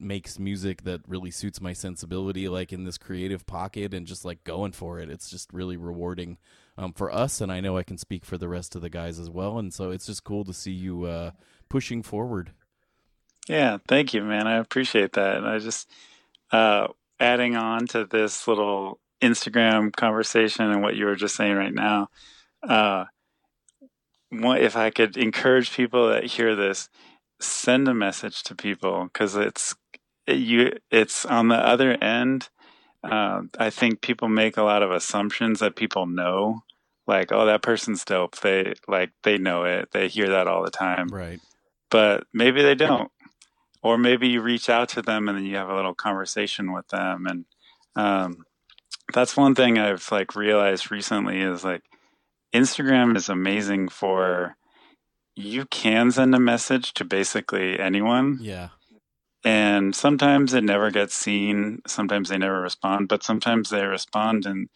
makes music that really suits my sensibility like in this creative pocket and just like going for it it's just really rewarding um, for us and i know i can speak for the rest of the guys as well. And so it's just cool to see you uh, pushing forward. Yeah thank you man. I appreciate that. And i just uh, adding on to this little instagram conversation and what you were just saying right now uh, what, if i could encourage people that hear this send a message to people because it's you it's on the other end uh, i think people make a lot of assumptions that people know like oh that person's dope. They like they know it. They hear that all the time. Right. But maybe they don't. Or maybe you reach out to them and then you have a little conversation with them. And um, that's one thing i've like realized recently is like instagram is amazing for you can send a message to basically anyone. Yeah. And sometimes it never gets seen. Sometimes they never respond, but sometimes they respond in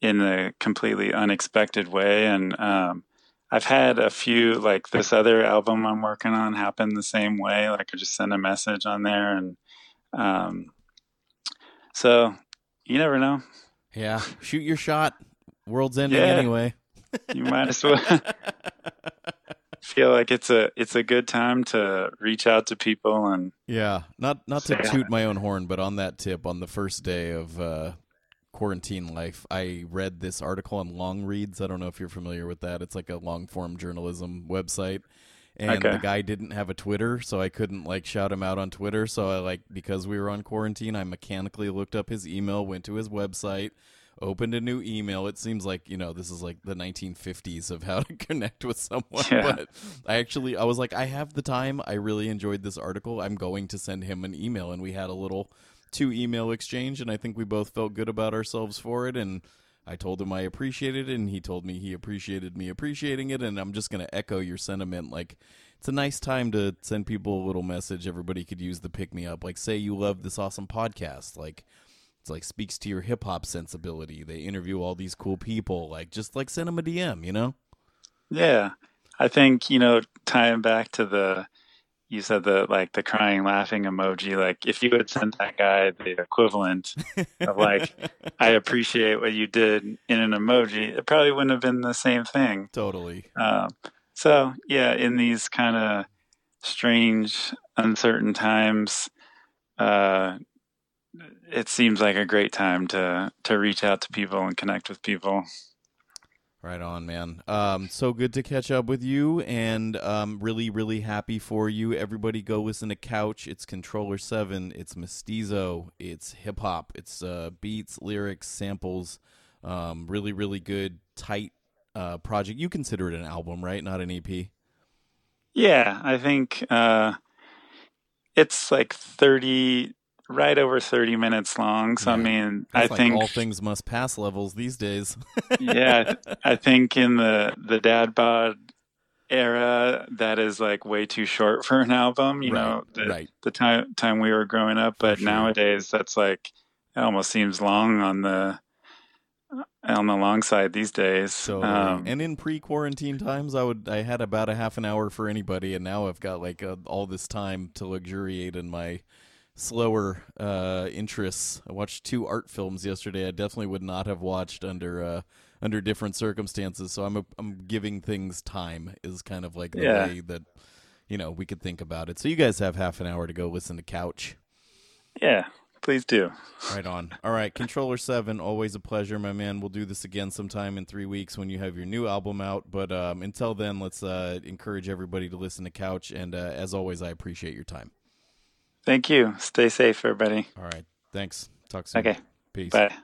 in a completely unexpected way. And um, I've had a few like this other album I'm working on happen the same way. Like I just send a message on there, and um, so you never know. Yeah, shoot your shot. World's ending Yeah. anyway. You might as well. feel like it's a it's a good time to reach out to people and Yeah, not not to toot my own horn, but on that tip, on the first day of uh, quarantine life, I read this article on Longreads. I don't know if you're familiar with that. It's like a long form journalism website. And Okay. the guy didn't have a Twitter, so I couldn't like shout him out on Twitter. So I like because we were on quarantine, I mechanically looked up his email, went to his website, opened a new email. It seems like, you know, this is like the 1950s of how to connect with someone. Yeah. But I actually, I was like, I have the time. I really enjoyed this article. I'm going to send him an email. And we had a little two email exchange. And I think we both felt good about ourselves for it. And I told him I appreciated it. And he told me he appreciated me appreciating it. And I'm just going to echo your sentiment. Like, it's a nice time to send people a little message. Everybody could use the pick me up. Like, say you love this awesome podcast. Like, it's like speaks to your hip hop sensibility. They interview all these cool people. Like, just like send them a DM, you know? yeah i think you know tying back to the you said the like the crying laughing emoji like if you had sent that guy the equivalent of like i appreciate what you did in an emoji it probably wouldn't have been the same thing totally. Um, so yeah, in these kind of strange, uncertain times, uh, it seems like a great time to to reach out to people and connect with people. Right on, man. Um, so good to catch up with you, and um, really, really happy for you. Everybody, go listen to Couch. It's Controller Seven. It's Mestizo. It's hip hop. It's uh, beats, lyrics, samples. Um, really, really good, tight uh, project. You consider it an album, right? Not an EP. Yeah, I think uh, it's like thirty, right over thirty minutes long. So I mean, That's I like think all things must pass levels these days. yeah, I think in the the dad bod era, that is like way too short for an album. You know, the, right. the time time we were growing up, but sure. nowadays that's like it almost seems long on the on the long side these days. So, Um, and in pre-quarantine times, I would I had about a half an hour for anybody, and now I've got like uh all this time to luxuriate in my slower uh, interests. I watched two art films yesterday. I definitely would not have watched under uh, under different circumstances. So I'm a, I'm giving things time is kind of like the Yeah. way that you know we could think about it. So you guys have half an hour to go listen to Couch. yeah, please do. Right on. All right, Controller Seven, always a pleasure, my man. We'll do this again sometime in three weeks when you have your new album out. But um, until then, let's uh, encourage everybody to listen to Couch. And uh, as always, I appreciate your time. Thank you. Stay safe, everybody. All right, thanks. Talk soon. Okay, Peace. bye.